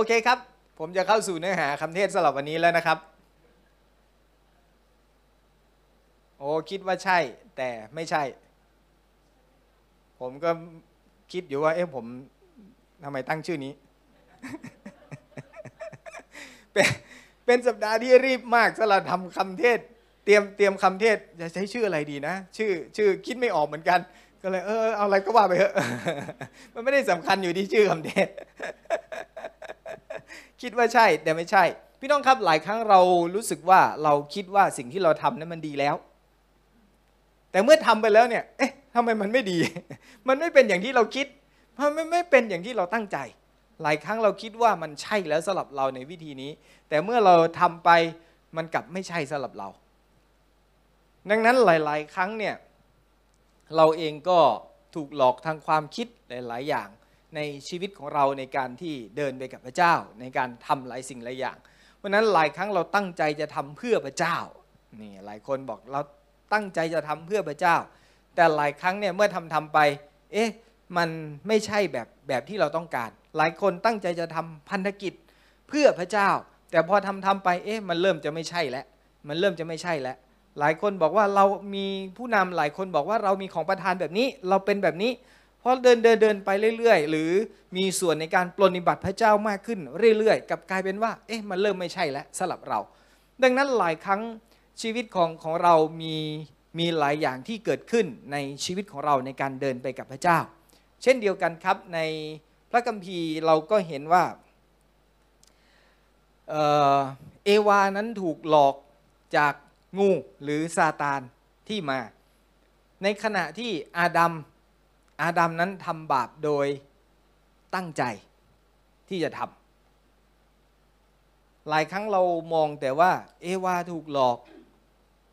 อเคครับ ผมจะเข้าสู่เนื้อหาคำเทศสำหรับวันนี้แล้วนะครับ โอ้คิดว่าใช่ แต่ไม่ใช่ ผมก็คิดอยู่ว่า เอ๊ะผมทำไมตั้งชื่อนี้เป็นเป็นสัปดาห์ที่รีบมากสำหรับทำคำเทศ เตรียมเตรียมคำเทศจะใช้ชื่ออะไรดีนะ ชื่อ ชื่อคิดไม่ออกเหมือนกัน ก็เลย เออเอาอะไรก็ว่าไปเถอะ มันไม่ได้สำคัญอยู่ที่ชื่อคำเทศ คิดว่าใช่แต่ไม่ใช่ พี่น้องครับหลายครั้งเรารู้สึกว่าเราคิดว่าสิ่งที่เราทำนั้นมันดีแล้ว แต่เมื่อทำไปแล้วเนี่ยเอ๊ะทำไมมันไม่ดี มันไม่เป็นอย่างที่เราคิดมันไม่ไม่เป็นอย่างที่เราตั้งใจ หลายครั้งเราคิดว่ามันใช่แล้วสำหรับเราในวิธีนี้ แต่เมื่อเราทำไปมันกลับไม่ใช่สำหรับเรา ดังนั้นหลาย ๆ ครั้งเนี่ยเราเองก็ถูกหลอกทางความคิดหลาย ๆ อย่าง ในชีวิตของเราในการที่เดินไปกับพระเจ้า ในการทำหลายสิ่งหลายอย่าง เพราะฉะนั้นหลายครั้งเราตั้งใจจะทำเพื่อพระเจ้านี่หลายคนบอกเราตั้งใจจะทำเพื่อพระเจ้า แต่หลายครั้งเนี่ยเมื่อทำทำไป เอ๊ะมันไม่ใช่แบบแบบที่เราต้องการ หลายคนตั้งใจจะทำพันธกิจเพื่อพระเจ้า แต่พอทำทำไปเอ๊ะมันเริ่มจะไม่ใช่แล้วมันเริ่มจะไม่ใช่แล้วหลายคนบอกว่าเรามีผู้นำหลายคนบอกว่าเรามีของประทานแบบนี้ เราเป็นแบบนี้ พอเดินเดินเดินไปเรื่อยๆ หรือมีส่วนในการปรนนิบัติพระเจ้ามากขึ้นเรื่อยๆกับกลายเป็นว่าเอ๊ะมันเริ่มไม่ใช่แล้วสำหรับเรา ดังนั้นหลายครั้งชีวิตของของเรามีมีหลายอย่างที่เกิดขึ้นในชีวิตของเราในการเดินไปกับพระเจ้า เช่นเดียวกันครับในพระคัมภีร์เราก็เห็นว่าเอเอวานั้นถูกหลอกจากงูหรือซาตานที่มา ในขณะที่อาดัม อาดัมนั้นทำบาปโดยตั้งใจที่จะทำหลายครั้งเรามองแต่ว่า เอวาถูกหลอก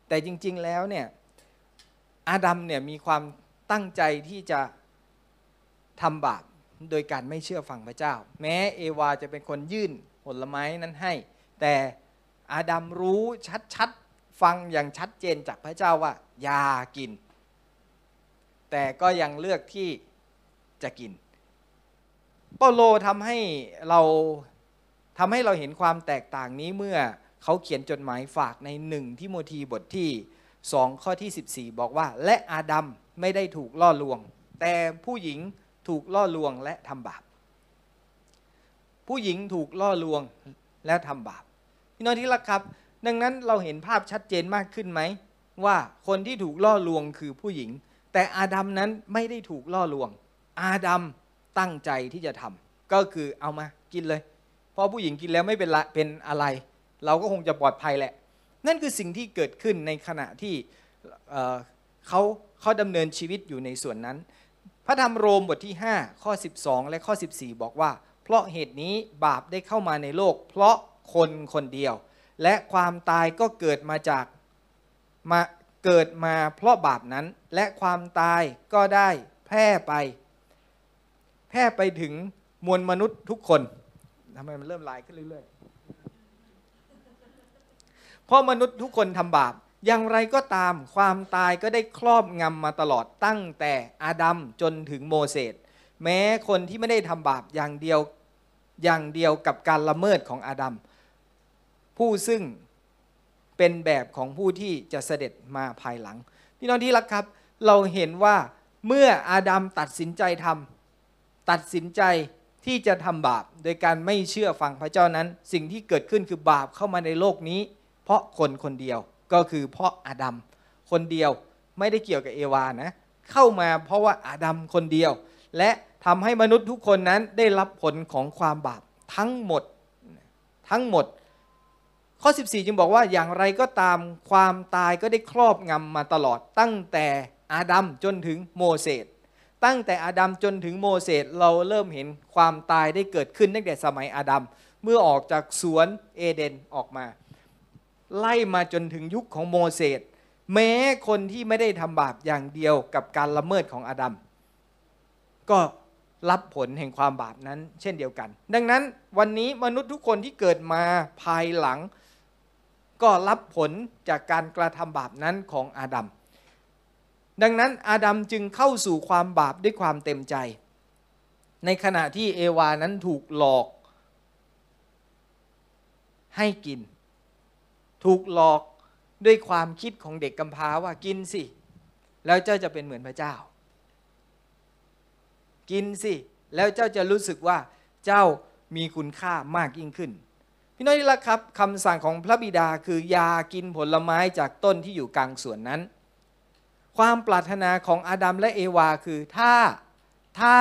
แต่จริง ๆแล้วเนี่ยอาดัมเนี่ยมีความตั้งใจที่จะทำบาปโดยการไม่เชื่อฟังพระเจ้า แม้เอวาจะเป็นคนยื่นผลไม้นั้นให้ แต่อาดัมรู้ชัดๆฟังอย่างชัดเจนจากพระเจ้าว่าอย่ากิน แต่ก็ยังเลือกที่จะกิน เปาโลทำให้เราทำให้เราเห็นความแตกต่างนี้เมื่อเขาเขียนจดหมายฝากในหนึ่งทิโมธีบทที่2ข้อที่ 14 บอกว่า และอาดัมไม่ได้ถูกล่อลวง แต่ผู้หญิงถูกล่อลวงและทำบาป ผู้หญิงถูกล่อลวงและทำบาปพี่น้องที่รักครับ ดังนั้นเราเห็นภาพชัดเจนมากขึ้นไหม ว่าคนที่ถูกล่อลวงคือผู้หญิง แต่อาดัมนั้นไม่ได้ถูกล่อลวง อาดัมตั้งใจที่จะทำก็คือเอามากินเลย เพราะผู้หญิงกินแล้วไม่เป็นละเป็นอะไร เราก็คงจะปลอดภัยแหละ นั่นคือสิ่งที่เกิดขึ้นในขณะที่เเขาเขาดำเนินชีวิตอยู่ในส่วนนั้น พระธรรมโรมบทที่ 5 ข้อ 12 และข้อ 14 บอกว่า เพราะเหตุนี้บาปได้เข้ามาในโลก เพราะคนคนเดียว และความตายก็เกิดมาจากมาเกิดมาเพราะบาปนั้น และความตายก็ได้แพร่ไป แพร่ไปถึงมวลมนุษย์ทุกคนทำไมมันเริ่มลายขึ้นเรื่อยๆ เพราะมนุษย์ทุกคนทำบาป อย่างไรก็ตามความตายก็ได้ครอบงำมาตลอดตั้งแต่อาดัมจนถึงโมเสส แม้คนที่ไม่ได้ทำบาปอย่างเดียวอย่างเดียวกับการละเมิดของอาดัมผู้ซึ่งเป็นแบบของผู้ที่จะเสด็จมาภายหลัง พี่น้องที่รักครับ เราเห็นว่าเมื่ออาดัมตัดสินใจทำตัดสินใจที่จะทำบาป โดยการไม่เชื่อฟังพระเจ้านั้น สิ่งที่เกิดขึ้นคือบาปเข้ามาในโลกนี้ เพราะคนคนเดียวก็คือเพราะอาดัมคนเดียวไม่ได้เกี่ยวกับเอวานะ เข้ามาเพราะว่าอาดัมคนเดียว และทำให้มนุษย์ทุกคนนั้นได้รับผลของความบาปทั้งหมดทั้งหมด ข้อ 14 จึงบอกว่าอย่างไรก็ตามความตายก็ได้ครอบงำมาตลอดตั้งแต่ อาดัมจนถึงโมเสสตั้งแต่อาดัมจนถึงโมเสสเราเริ่มเห็นความตายได้เกิดขึ้นตั้งแต่สมัยอาดัมเมื่อออกจากสวนเอเดนออกมา ไล่มาจนถึงยุคของโมเสสแม้คนที่ไม่ได้ทำบาปอย่างเดียวกับการละเมิดของอาดัมก็รับผลแห่งความบาปนั้นเช่นเดียวกัน ดังนั้นวันนี้มนุษย์ทุกคนที่เกิดมาภายหลัง ก็รับผลจากการกระทำบาปนั้นของอาดัม ดังนั้นอาดัมจึงเข้าสู่ความบาปด้วยความเต็มใจ ในขณะที่เอวานั้นถูกหลอก ให้กิน ถูกหลอกด้วยความคิดของเด็กกำพร้าว่ากินสิ แล้วเจ้าจะเป็นเหมือนพระเจ้า กินสิ แล้วเจ้าจะรู้สึกว่าเจ้ามีคุณค่ามากยิ่งขึ้น พี่น้องที่รักครับคำสั่งของพระบิดาคืออยากินผลไม้จากต้นที่อยู่กลางสวนนั้น ความปรารถนาของอาดัมและเอวาคือถ้าถ้า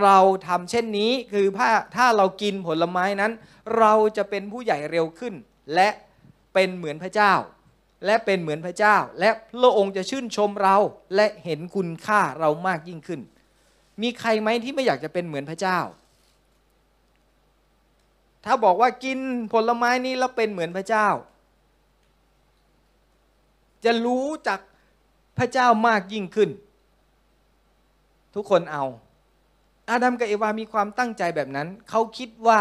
เราทำเช่นนี้คือถ้าถ้าเรากินผลไม้นั้น เราจะเป็นผู้ใหญ่เร็วขึ้น และเป็นเหมือนพระเจ้า และเป็นเหมือนพระเจ้า และพระองค์จะชื่นชมเราและเห็นคุณค่าเรามากยิ่งขึ้น มีใครไหมที่ไม่อยากจะเป็นเหมือนพระเจ้า ถ้าบอกว่ากินผลไม้นี้แล้วเป็นเหมือนพระเจ้า จะรู้จัก พระเจ้ามากยิ่งขึ้น ทุกคนเอา อาดัมกับเอวามีความตั้งใจแบบนั้น เขาคิดว่า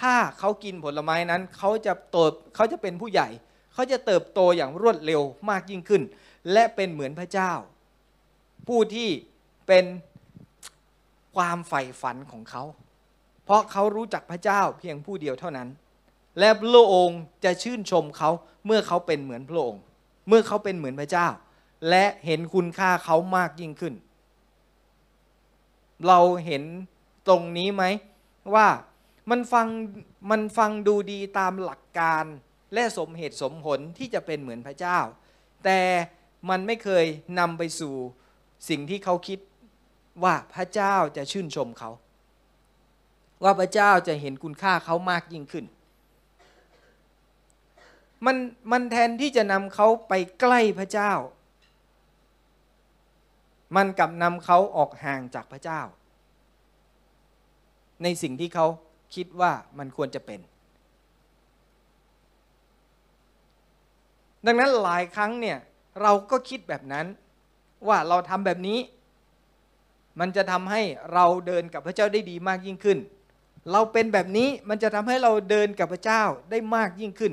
ถ้าเขากินผลไม้นั้น เขาจะโตเขาจะเป็นผู้ใหญ่ เขาจะเติบโตอย่างรวดเร็วมากยิ่งขึ้น และเป็นเหมือนพระเจ้า ผู้ที่เป็นความใฝ่ฝันของเขา เพราะเขารู้จักพระเจ้าเพียงผู้เดียวเท่านั้น และพระองค์จะชื่นชมเขาเมื่อเขาเป็นเหมือนพระองค์ เมื่อเขาเป็นเหมือนพระเจ้า และเห็นคุณค่าเขามากยิ่งขึ้น เราเห็นตรงนี้ไหมว่ามันฟังมันฟังดูดีตามหลักการและสมเหตุสมผลที่จะเป็นเหมือนพระเจ้า แต่มันไม่เคยนำไปสู่สิ่งที่เขาคิดว่าพระเจ้าจะชื่นชมเขา ว่าพระเจ้าจะเห็นคุณค่าเขามากยิ่งขึ้น มันมันแทนที่จะนำเขาไปใกล้พระเจ้า มันกลับนำเขาออกห่างจากพระเจ้า ในสิ่งที่เขาคิดว่ามันควรจะเป็น ดังนั้นหลายครั้งเนี่ยเราก็คิดแบบนั้นว่าเราทำแบบนี้ มันจะทำให้เราเดินกับพระเจ้าได้ดีมากยิ่งขึ้น เราเป็นแบบนี้มันจะทำให้เราเดินกับพระเจ้าได้มากยิ่งขึ้น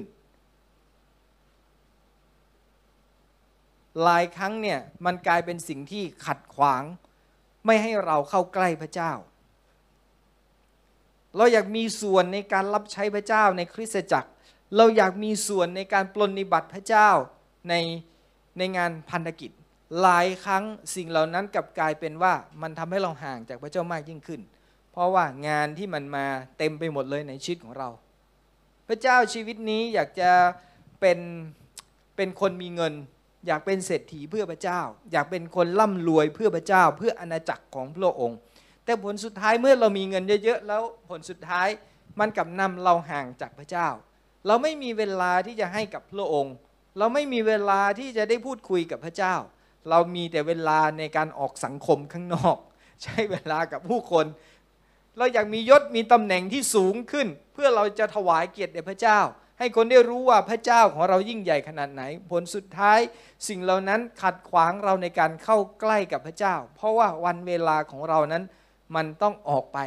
หลายครั้งเนี่ยมันกลายเป็นสิ่งที่ขัดขวาง ไม่ให้เราเข้าใกล้พระเจ้า เราอยากมีส่วนในการรับใช้พระเจ้าในคริสตจักร เราอยากมีส่วนในการปลนนิบัติพระเจ้าในในงานพันธกิจ หลายครั้งสิ่งเหล่านั้นกลับกลายเป็นว่ามันทำให้เราห่างจากพระเจ้ามากยิ่งขึ้น เพราะว่างานที่มันมาเต็มไปหมดเลยในชีวิตของเรา พระเจ้าชีวิตนี้อยากจะเป็นเป็นคนมีเงิน อยากเป็นเศรษฐีเพื่อพระเจ้า อยากเป็นคนร่ำรวยเพื่อพระเจ้า เพื่ออาณาจักรของพระองค์ แต่ผลสุดท้ายเมื่อเรามีเงินเยอะๆแล้วผลสุดท้ายมันกลับนำเราห่างจากพระเจ้า เราไม่มีเวลาที่จะให้กับพระองค์ เราไม่มีเวลาที่จะได้พูดคุยกับพระเจ้า เรามีแต่เวลาในการออกสังคมข้างนอก ใช้เวลากับผู้คน เราอยากมียศมีตำแหน่งที่สูงขึ้น เพื่อเราจะถวายเกียรติแด่พระเจ้า ให้คนได้รู้ว่าพระเจ้าของเรายิ่งใหญ่ขนาดไหน ผลสุดท้ายสิ่งเหล่านั้นขัดขวางเราในการเข้าใกล้กับพระเจ้า เพราะว่าวันเวลาของเรานั้นมันต้องออกไป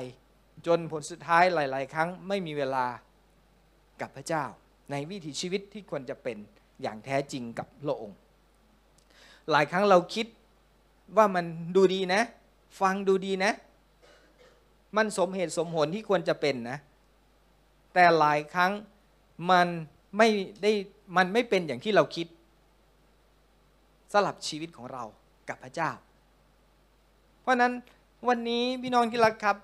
จนผลสุดท้ายหลาย ๆ ครั้งไม่มีเวลากับพระเจ้า ในวิถีชีวิตที่ควรจะเป็นอย่างแท้จริงกับพระองค์ หลายครั้งเราคิดว่ามันดูดีนะ ฟังดูดีนะ มันสมเหตุสมผลที่ควรจะเป็นนะ แต่หลายครั้ง มันไม่ได้มันไม่เป็นอย่างที่เราคิด สลับชีวิตของเรากับพระเจ้า เพราะนั้นวันนี้พี่น้องที่รักครับ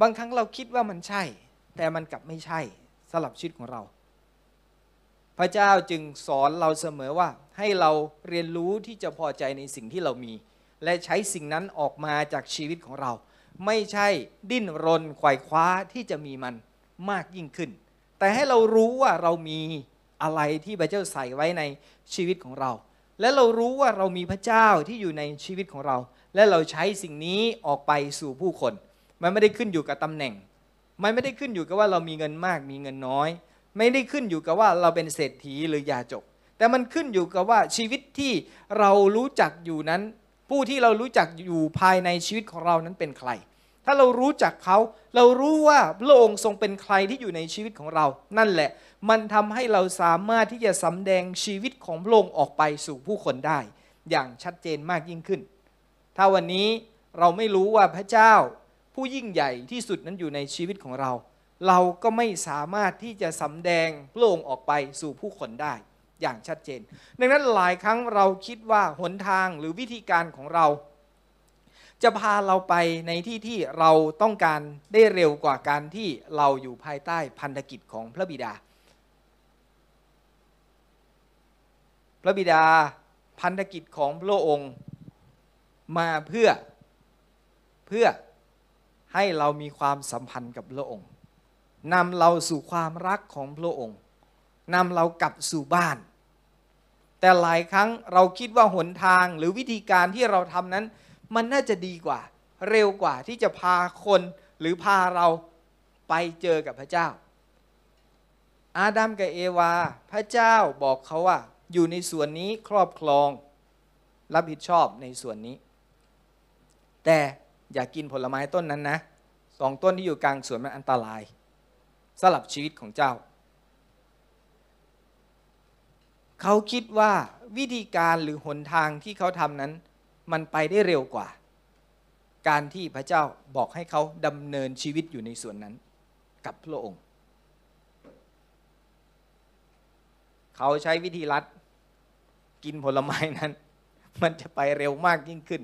บางครั้งเราคิดว่ามันใช่ แต่มันกลับไม่ใช่สลับชีวิตของเรา พระเจ้าจึงสอนเราเสมอว่าให้เราเรียนรู้ที่จะพอใจในสิ่งที่เรามี และใช้สิ่งนั้นออกมาจากชีวิตของเรา ไม่ใช่ดิ้นรนไขว่คว้าที่จะมีมันมากยิ่งขึ้น แต่ให้เรารู้ว่าเรามีอะไรที่พระเจ้าใส่ไว้ในชีวิตของเรา และเรารู้ว่าเรามีพระเจ้าที่อยู่ในชีวิตของเรา และเราใช้สิ่งนี้ออกไปสู่ผู้คน มันไม่ได้ขึ้นอยู่กับตำแหน่ง มันไม่ได้ขึ้นอยู่กับว่าเรามีเงินมากมีเงินน้อย ไม่ได้ขึ้นอยู่กับว่าเราเป็นเศรษฐีหรือยาจก แต่มันขึ้นอยู่กับว่าชีวิตที่เรารู้จักอยู่นั้น ผู้ที่เรารู้จักอยู่ภายในชีวิตของเรานั้นเป็นใคร ถ้าเรารู้จักเขาเรารู้ว่าพระองค์ทรงเป็นใครที่อยู่ในชีวิตของเรา นั่นแหละ มันทำให้เราสามารถที่จะสำแดงชีวิตของพระองค์ออกไปสู่ผู้คนได้ อย่างชัดเจนมากยิ่งขึ้น ถ้าวันนี้เราไม่รู้ว่าพระเจ้า ผู้ยิ่งใหญ่ที่สุดนั้นอยู่ในชีวิตของเรา เราก็ไม่สามารถที่จะสำแดงพระองค์ออกไปสู่ผู้คนได้ อย่างชัดเจน ดังนั้นหลายครั้งเราคิดว่าหนทางหรือวิธีการของเรา จะพาเราไปในที่ที่เราต้องการได้เร็วกว่าการที่เราอยู่ภายใต้พันธกิจของพระบิดา พระบิดาพันธกิจของพระองค์มาเพื่อเพื่อให้เรามีความสัมพันธ์กับพระองค์นำเราสู่ความรักของพระองค์นำเรากลับสู่บ้าน แต่หลายครั้งเราคิดว่าหนทางหรือวิธีการที่เราทำนั้น มันน่าจะดีกว่า เร็วกว่าที่จะพาคนหรือพาเราไปเจอกับพระเจ้า อาดัมกับเอวา พระเจ้าบอกเขาว่า อยู่ในส่วนนี้ครอบครอง รับผิดชอบในส่วนนี้ แต่อย่ากกินผลไม้ต้นนั้นนะสองต้นที่อยู่กลางสวนมันอันตรายสำหรับชีวิตของเจ้า เขาคิดว่าวิธีการหรือหนทางที่เขาทำนั้น มันไปได้เร็วกว่า การที่พระเจ้าบอกให้เขาดำเนินชีวิตอยู่ในส่วนนั้น กับพระองค์ เขาใช้วิธีรัดกินผลไม้นั้น มันจะไปเร็วมากยิ่งขึ้น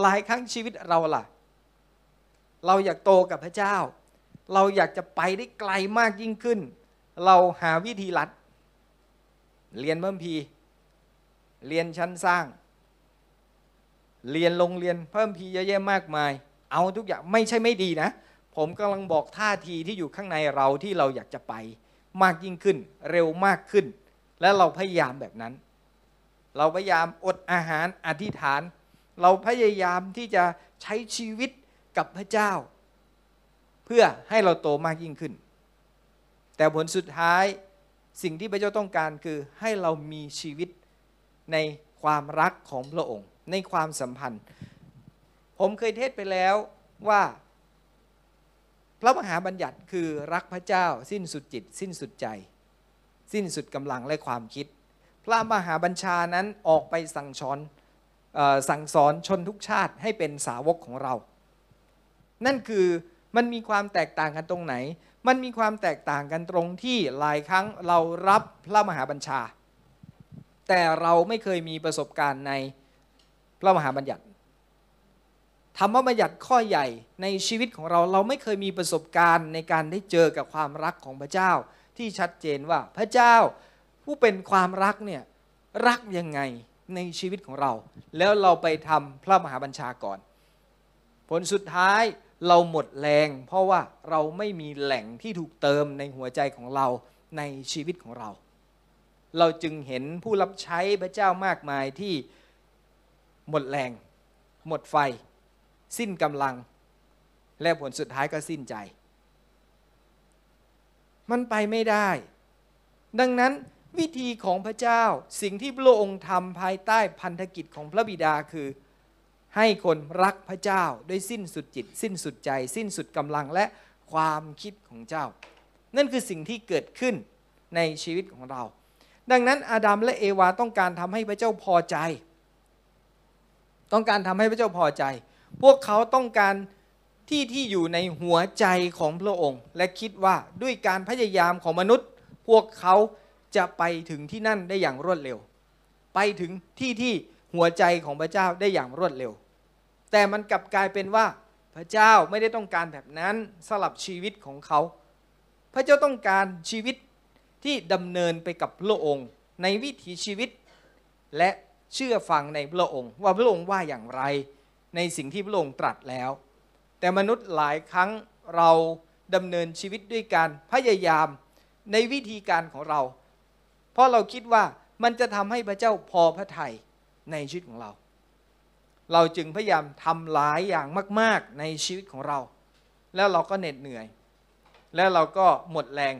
หลายครั้งชีวิตเราล่ะ เราอยากโตกับพระเจ้า เราอยากจะไปได้ไกลมากยิ่งขึ้น เราหาวิธีลัดเรียนเพิ่มพี เรียนชั้นสร้าง เรียนโรงเรียนเพิ่มพีเยอะแยะมากมาย เอาทุกอย่างไม่ใช่ไม่ดีนะ ผมกำลังบอกท่าทีที่อยู่ข้างในเราที่เราอยากจะไป มากยิ่งขึ้น เร็วมากขึ้น และเราพยายามแบบนั้น เราพยายามอดอาหารอธิษฐาน เราพยายามที่จะใช้ชีวิตกับพระเจ้า เพื่อให้เราโตมากยิ่งขึ้น แต่ผลสุดท้ายสิ่งที่พระเจ้าต้องการคือให้เรามีชีวิตในความรักของพระองค์ ในความสัมพันธ์ ผมเคยเทศไปแล้วว่า พระมหาบัญญัติคือรักพระเจ้า สิ้นสุดจิต สิ้นสุดใจ สิ้นสุดกำลังและความคิด พระมหาบัญชานั้นออกไปสั่งสอนออสั่งสอนชนทุกชาติให้เป็นสาวกของเรา นั่นคือมันมีความแตกต่างกันตรงไหน มันมีความแตกต่างกันตรงที่หลายครั้งเรารับพระมหาบัญชา แต่เราไม่เคยมีประสบการณ์ใน พระมหาบัญญัติธรรมบัญญัติข้อใหญ่ในชีวิตของเราเราไม่เคยมีประสบการณ์ในการได้เจอกับความรักของพระเจ้า ที่ชัดเจนว่าพระเจ้าผู้เป็นความรักเนี่ยรักยังไงในชีวิตของเรา แล้วเราไปทำพระมหาบัญชาก่อน ผลสุดท้ายเราหมดแรง เพราะว่าเราไม่มีแหล่งที่ถูกเติมในหัวใจของเราในชีวิตของเรา เราจึงเห็นผู้รับใช้พระเจ้ามากมายที่ หมดแรง หมดไฟ สิ้นกำลัง และผลสุดท้ายก็สิ้นใจ มันไปไม่ได้ ดังนั้นวิธีของพระเจ้าสิ่งที่พระองค์ทำภายใต้พันธกิจของพระบิดาคือ ให้คนรักพระเจ้าด้วยสิ้นสุดจิต สิ้นสุดใจ สิ้นสุดกำลังและความคิดของเจ้า นั่นคือสิ่งที่เกิดขึ้นในชีวิตของเรา ดังนั้นอาดัมและเอวาต้องการทำให้พระเจ้าพอใจ ต้องการทำให้พระเจ้าพอใจ พวกเขาต้องการที่ที่อยู่ในหัวใจของพระองค์ และคิดว่าด้วยการพยายามของมนุษย์ พวกเขาจะไปถึงที่นั่นได้อย่างรวดเร็ว ไปถึงที่ที่หัวใจของพระเจ้าได้อย่างรวดเร็ว แต่มันกลับกลายเป็นว่าพระเจ้าไม่ได้ต้องการแบบนั้นสลับชีวิตของเขา พระเจ้าต้องการชีวิตที่ดำเนินไปกับพระองค์ ในวิถีชีวิตและ เชื่อฟังในพระองค์ ว่าพระองค์ว่าอย่างไร ในสิ่งที่พระองค์ตรัสแล้ว แต่มนุษย์หลายครั้งเราดำเนินชีวิตด้วยการพยายามในวิธีการของเรา เพราะเราคิดว่ามันจะทำให้พระเจ้าพอพระทัยในชีวิตของเรา เราจึงพยายามทำหลายอย่างมาก ๆ ในชีวิตของเรา แล้วเราก็เหน็ดเหนื่อย แล้วเราก็หมดแรง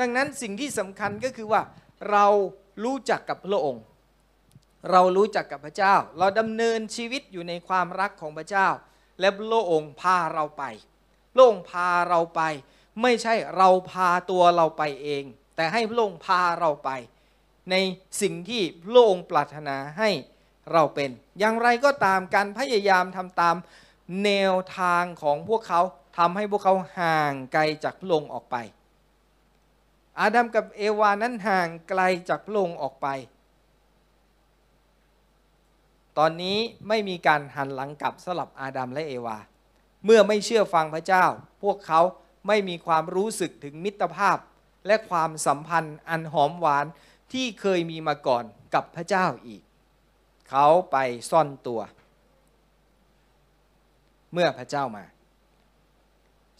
ดังนั้นสิ่งที่สำคัญก็คือว่าเรารู้จักกับพระองค์ เรารู้จักกับพระเจ้า เราดำเนินชีวิตอยู่ในความรักของพระเจ้า และพระองค์พาเราไปพระองค์พาเราไป ไม่ใช่เราพาตัวเราไปเอง แต่ให้พระองค์พาเราไป ในสิ่งที่พระองค์ปรารถนาให้เราเป็น อย่างไรก็ตามการพยายามทำตามแนวทางของพวกเขาทำให้พวกเขาห่างไกลจากพระองค์ออกไป อาดัมกับเอวานั้นห่างไกลจากพระองค์ออกไป ตอนนี้ไม่มีการหันหลังกลับสลับอาดัมและเอวา เมื่อไม่เชื่อฟังพระเจ้า พวกเขาไม่มีความรู้สึกถึงมิตรภาพ และความสัมพันธ์อันหอมหวานที่เคยมีมาก่อนกับพระเจ้าอีก เขาไปซ่อนตัว เมื่อพระเจ้ามา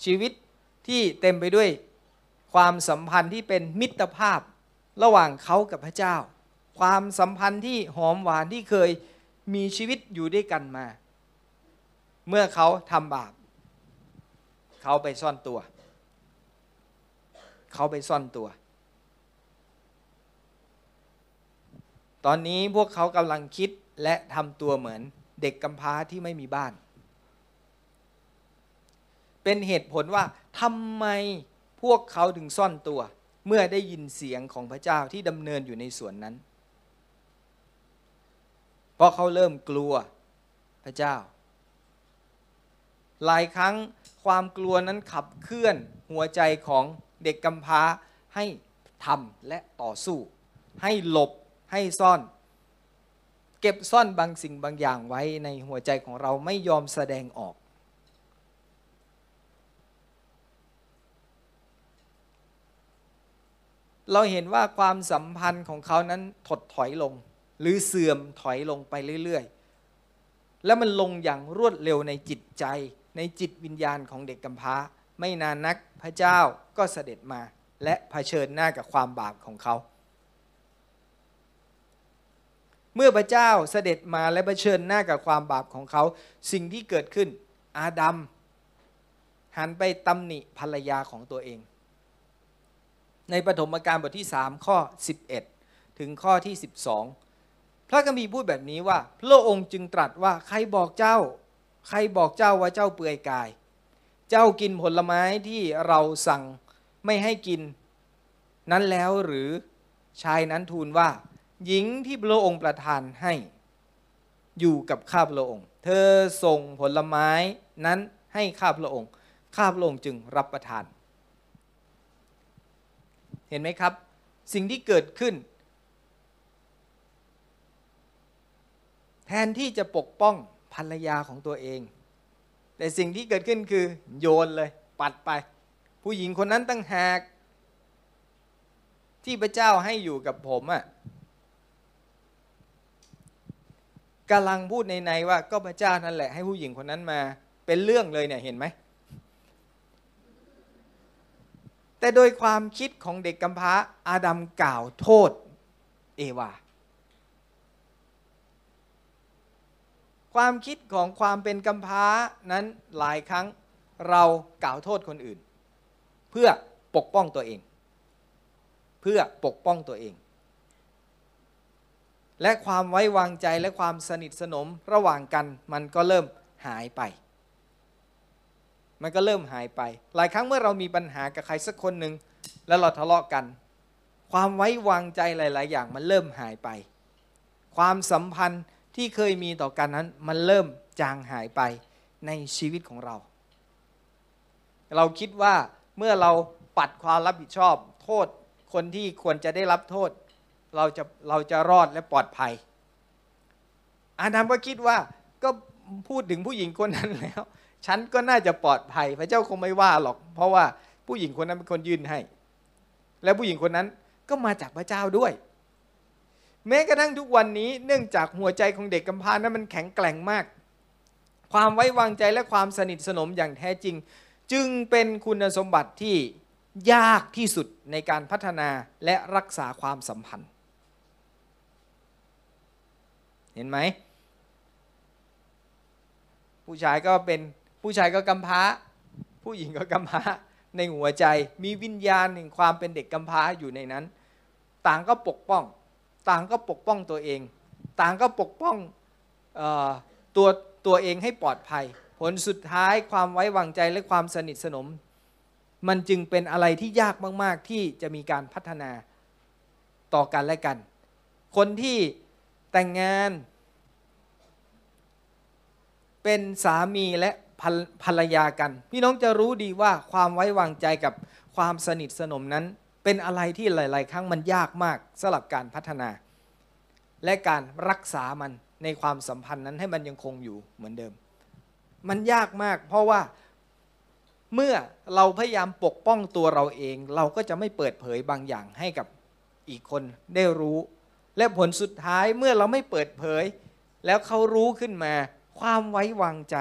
ชีวิตที่เต็มไปด้วยความสัมพันธ์ที่เป็นมิตรภาพระหว่างเขากับพระเจ้า ความสัมพันธ์ที่หอมหวานที่เคย มีชีวิตอยู่ด้วยกันมา เมื่อเขาทำบาป เขาไปซ่อนตัว เขาไปซ่อนตัว ตอนนี้พวกเขากำลังคิดและทำตัวเหมือนเด็กกำพร้าที่ไม่มีบ้าน เป็นเหตุผลว่าทำไมพวกเขาถึงซ่อนตัว เมื่อได้ยินเสียงของพระเจ้าที่ดำเนินอยู่ในสวนนั้น เพราะเขาเริ่มกลัวพระเจ้า หลายครั้งความกลัวนั้นขับเคลื่อนหัวใจของเด็กกำพร้าให้ทำและต่อสู้ ให้หลบให้ซ่อน เก็บซ่อนบางสิ่งบางอย่างไว้ในหัวใจของเราไม่ยอมแสดงออก เราเห็นว่าความสัมพันธ์ของเขานั้นถดถอยลง หรือเสื่อมถอยลงไปเรื่อยๆ แล้วมันลงอย่างรวดเร็วในจิตใจ ในจิตวิญญาณของเด็กกำพร้า ไม่นานนักพระเจ้าก็เสด็จมา และะเผชิญหน้ากับความบาปของเขา เมื่อพระเจ้าเสด็จมาและะเผชิญหน้ากับความบาปของเขา สิ่งที่เกิดขึ้นอาดัมหันไปตำหนิภรรยาของตัวเอง ในปฐมกาลบทที่ 3 ข้อ 11 ถึงข้อที่ 12 ระคัมภีร์พูดแบบนี้ว่า พระองค์จึงตรัสว่าใครบอกเจ้า ใครบอกเจ้าว่าเจ้าเปื่อยกาย เจ้ากินผลไม้ที่เราสั่งไม่ให้กินนั้นแล้วหรือชายนั้นทูลว่า หญิงที่พระองค์ประทานให้อยู่กับข้าพระองค์ เธอส่งผลไม้นั้นให้ข้าพระองค์ ข้าพระองค์จึงรับประทาน เห็นไหมครับ สิ่งที่เกิดขึ้น แทนที่จะปกป้องภรรยาของตัวเอง แต่สิ่งที่เกิดขึ้นคือโยนเลย ปัดไป ผู้หญิงคนนั้นตั้งหาก ที่พระเจ้าให้อยู่กับผมอะ่ะกำลังพูดในในว่าก็พระเจ้านั่นแหละให้ผู้หญิงคนนั้นมา เป็นเรื่องเลยเนี่ยเห็นไหม แต่โดยความคิดของเด็กกำพร้าอาดัมกล่าวโทษ เอวา ความคิดของความเป็นกำพานั้นหลายครั้งเรากล่าวโทษคนอื่น เพื่อปกป้องตัวเอง เพื่อปกป้องตัวเอง และความไว้วางใจและความสนิทสนมระหว่างกันมันก็เริ่มหายไป มันก็เริ่มหายไป หลายครั้งเมื่อเรามีปัญหากับใครสักคนหนึ่งแล้วเราทะเลาะกัน ความไว้วางใจหลาย ๆ อย่างมันเริ่มหายไป ความสัมพันธ์ ที่เคยมีต่อกันนั้น มันเริ่มจางหายไปในชีวิตของเรา เราคิดว่าเมื่อเราปัดความรับผิดชอบ โทษคนที่ควรจะได้รับโทษ เราจะเราจะรอดและปลอดภัย อาดัมก็คิดว่าก็พูดถึงผู้หญิงคนนั้นแล้ว ฉันก็น่าจะปลอดภัย พระเจ้าคงไม่ว่าหรอก เพราะว่าผู้หญิงคนนั้นเป็นคนยื่นให้ และผู้หญิงคนนั้นก็มาจากพระเจ้าด้วย แม้กระทั่งทุกวันนี้เนื่องจากหัวใจของเด็กกำพร้านั้นมันแข็งแกร่งมาก ความไว้วางใจและความสนิทสนมอย่างแท้จริง จึงเป็นคุณสมบัติที่ยากที่สุดในการพัฒนาและรักษาความสัมพันธ์ เห็นไหม ผู้ชายก็เป็นผู้ชายก็กำพร้า ผู้หญิงก็กำพร้าในหัวใจมีวิญญาณแห่งความเป็นเด็กกำพร้าอยู่ในนั้น ต่างก็ปกป้อง ต่างก็ปกป้องตัวเอง ต่างก็ปกป้องอตัวตัวเองให้ปลอดภัย ผลสุดท้ายความไว้วางใจและความสนิทสนม มันจึงเป็นอะไรที่ยากมากๆ ที่จะมีการพัฒนาต่อกันและกัน คนที่แต่งงาน เป็นสามีและภรรยากัน พี่น้องจะรู้ดีว่าความไว้วางใจกับความสนิทสนมนั้น เป็นอะไรที่หลาย ๆ ครั้งมันยากมากสำหรับการพัฒนา และการรักษามันในความสัมพันธ์นั้นให้มันยังคงอยู่เหมือนเดิม มันยากมาก เพราะว่าเมื่อเราพยายามปกป้องตัวเราเอง เราก็จะไม่เปิดเผยบางอย่างให้กับอีกคนได้รู้ และผลสุดท้ายเมื่อเราไม่เปิดเผย แล้วเขารู้ขึ้นมา ความไว้วางใจ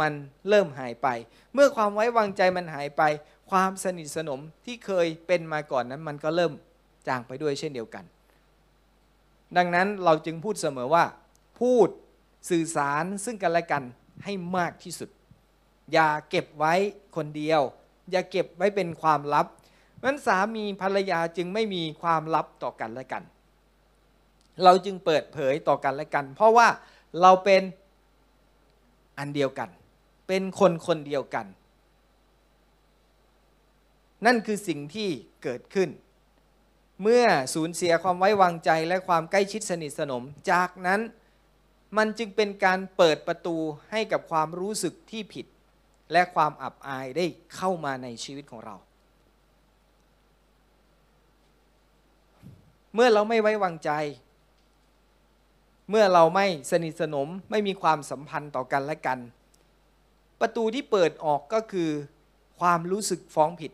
มันเริ่มหายไป เมื่อความไว้วางใจมันหายไป ความสนิทสนมที่เคยเป็นมาก่อนนั้น มันก็เริ่มจางไปด้วยเช่นเดียวกัน ดังนั้นเราจึงพูดเสมอว่า พูดสื่อสารซึ่งกันและกันให้มากที่สุด อย่าเก็บไว้คนเดียว อย่าเก็บไว้เป็นความลับนั้นสามีภรรยาจึงไม่มีความลับต่อกันและกัน เราจึงเปิดเผยต่อกันและกัน เพราะว่าเราเป็นอันเดียวกัน เป็นคนคนเดียวกัน นั่นคือสิ่งที่เกิดขึ้น เมื่อสูญเสียความไว้วางใจและความใกล้ชิดสนิทสนม จากนั้นมันจึงเป็นการเปิดประตูให้กับความรู้สึกที่ผิด และความอับอายได้เข้ามาในชีวิตของเรา เมื่อเราไม่ไว้วางใจ เมื่อเราไม่สนิทสนมไม่มีความสัมพันธ์ต่อกันและกัน ประตูที่เปิดออกก็คือ ความรู้สึกฟ้องผิด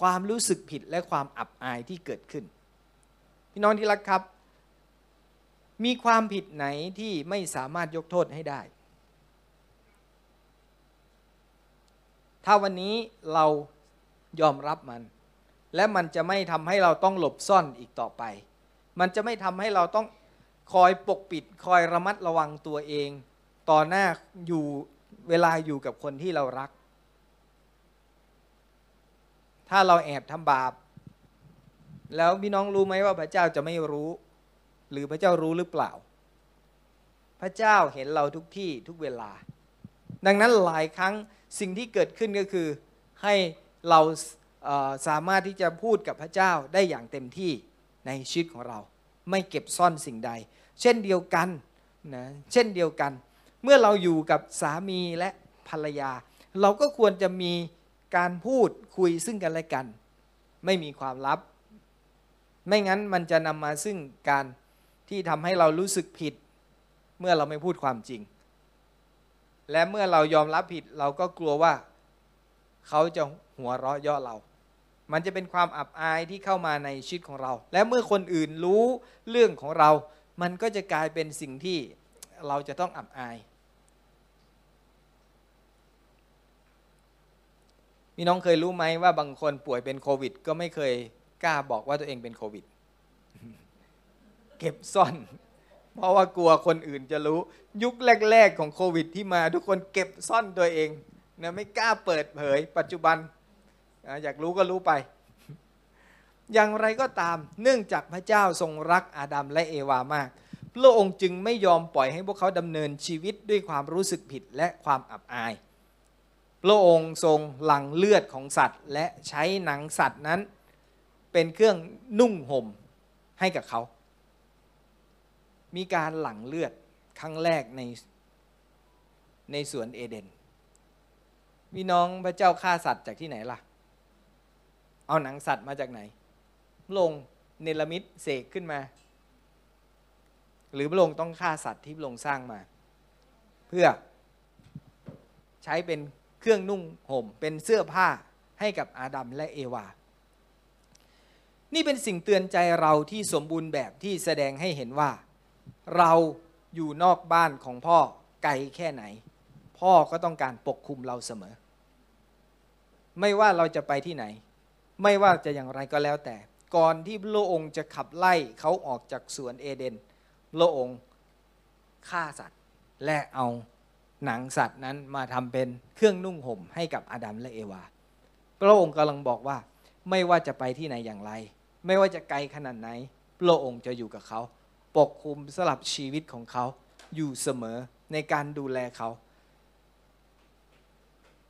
ความรู้สึกผิดและความอับอายที่เกิดขึ้น พี่น้องที่รักครับ มีความผิดไหนที่ไม่สามารถยกโทษให้ได้ ถ้าวันนี้เรายอมรับมัน และมันจะไม่ทำให้เราต้องหลบซ่อนอีกต่อไป มันจะไม่ทำให้เราต้องคอยปกปิด คอยระมัดระวังตัวเอง ต่อหน้าอยู่เวลาอยู่กับคนที่เรารัก ถ้าเราแอบทำบาป แล้วพี่น้องรู้ไหมว่าพระเจ้าจะไม่รู้ หรือพระเจ้ารู้หรือเปล่า พระเจ้าเห็นเราทุกที่ทุกเวลา ดังนั้นหลายครั้งสิ่งที่เกิดขึ้นก็คือให้เราเสามารถที่จะพูดกับพระเจ้าได้อย่างเต็มที่ในชีวิตของเรา ไม่เก็บซ่อนสิ่งใด เช่นเดียวกันนะเช่นเดียวกัน เมื่อเราอยู่กับสามีและภรรยา เราก็ควรจะมี การพูดคุยซึ่งกันและกัน ไม่มีความลับ ไม่งั้นมันจะนำมาซึ่งการที่ทำให้เรารู้สึกผิด เมื่อเราไม่พูดความจริง และเมื่อเรายอมรับผิดเราก็กลัวว่า เขาจะหัวเราะเยาะเรา มันจะเป็นความอับอายที่เข้ามาในชีวิตของเรา และเมื่อคนอื่นรู้เรื่องของเรา มันก็จะกลายเป็นสิ่งที่เราจะต้องอับอาย มีน้องเคยรู้ไหมว่าบางคนป่วยเป็นโควิด ก็ไม่เคยกล้าบอกว่าตัวเองเป็นโควิด เก็บซ่อน เพราะว่ากลัวคนอื่นจะรู้ยุคแรก ๆ ของโควิด ที่มาทุกคนเก็บซ่อนตัวเองนะไม่กล้าเปิดเผย ปัจจุบันอยากรู้ก็รู้ไป อย่างไรก็ตาม เนื่องจากพระเจ้าทรงรักอาดัมและเอวามากพระองค์จึงไม่ยอมปล่อยให้พวกเขาดำเนินชีวิตด้วยความรู้สึกผิดและความอับอาย พระองค์ทรงหลั่งเลือดของสัตว์ และใช้หนังสัตว์นั้น เป็นเครื่องนุ่งห่มให้กับเขา มีการหลั่งเลือดครั้งแรกในในสวนเอเดนพี่น้องพระเจ้าฆ่าสัตว์จากที่ไหนล่ะ เอาหนังสัตว์มาจากไหนพระองเนรมิตเสกขึ้นมา หรือพระองค์ต้องฆ่าสัตว์ที่พระองค์สร้างมา เพื่อใช้เป็น เครื่องนุ่งห่มเป็นเสื้อผ้าให้กับอาดัมและเอวา นี่เป็นสิ่งเตือนใจเราที่สมบูรณ์แบบที่แสดงให้เห็นว่า เราอยู่นอกบ้านของพ่อไกลแค่ไหน พ่อก็ต้องการปกคุมเราเสมอ ไม่ว่าเราจะไปที่ไหน ไม่ว่าจะอย่างไรก็แล้วแต่ ก่อนที่พระองค์จะขับไล่เขาออกจากสวนเอเดนพระองค์ฆ่าสัตว์และเอา หนังสัตว์นั้นมาทำเป็นเครื่องนุ่งห่มให้กับอาดัมและเอวา พระองค์กำลังบอกว่าไม่ว่าจะไปที่ไหนอย่างไร ไม่ว่าจะไกลขนาดไหน พระองค์จะอยู่กับเขา ปกคุมสลับชีวิตของเขาอยู่เสมอในการดูแลเขา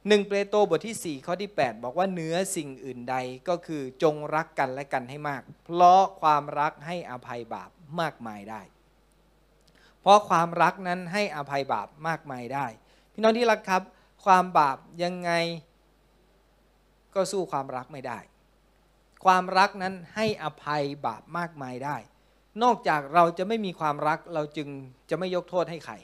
หนึ่งเปโตรบทที่ 4 ข้อที่ 8 บอกว่าเนื้อสิ่งอื่นใดก็คือจงรักกันและกันให้มาก เพราะความรักให้อภัยบาปมากมายได้ เพราะความรักนั้นให้อภัยบาปมากมายได้ พี่น้องที่รักครับ ความบาปยังไงก็สู้ความรักไม่ได้ ความรักนั้นให้อภัยบาปมากมายได้ นอกจากเราจะไม่มีความรักเราจึงจะไม่ยกโทษให้ใคร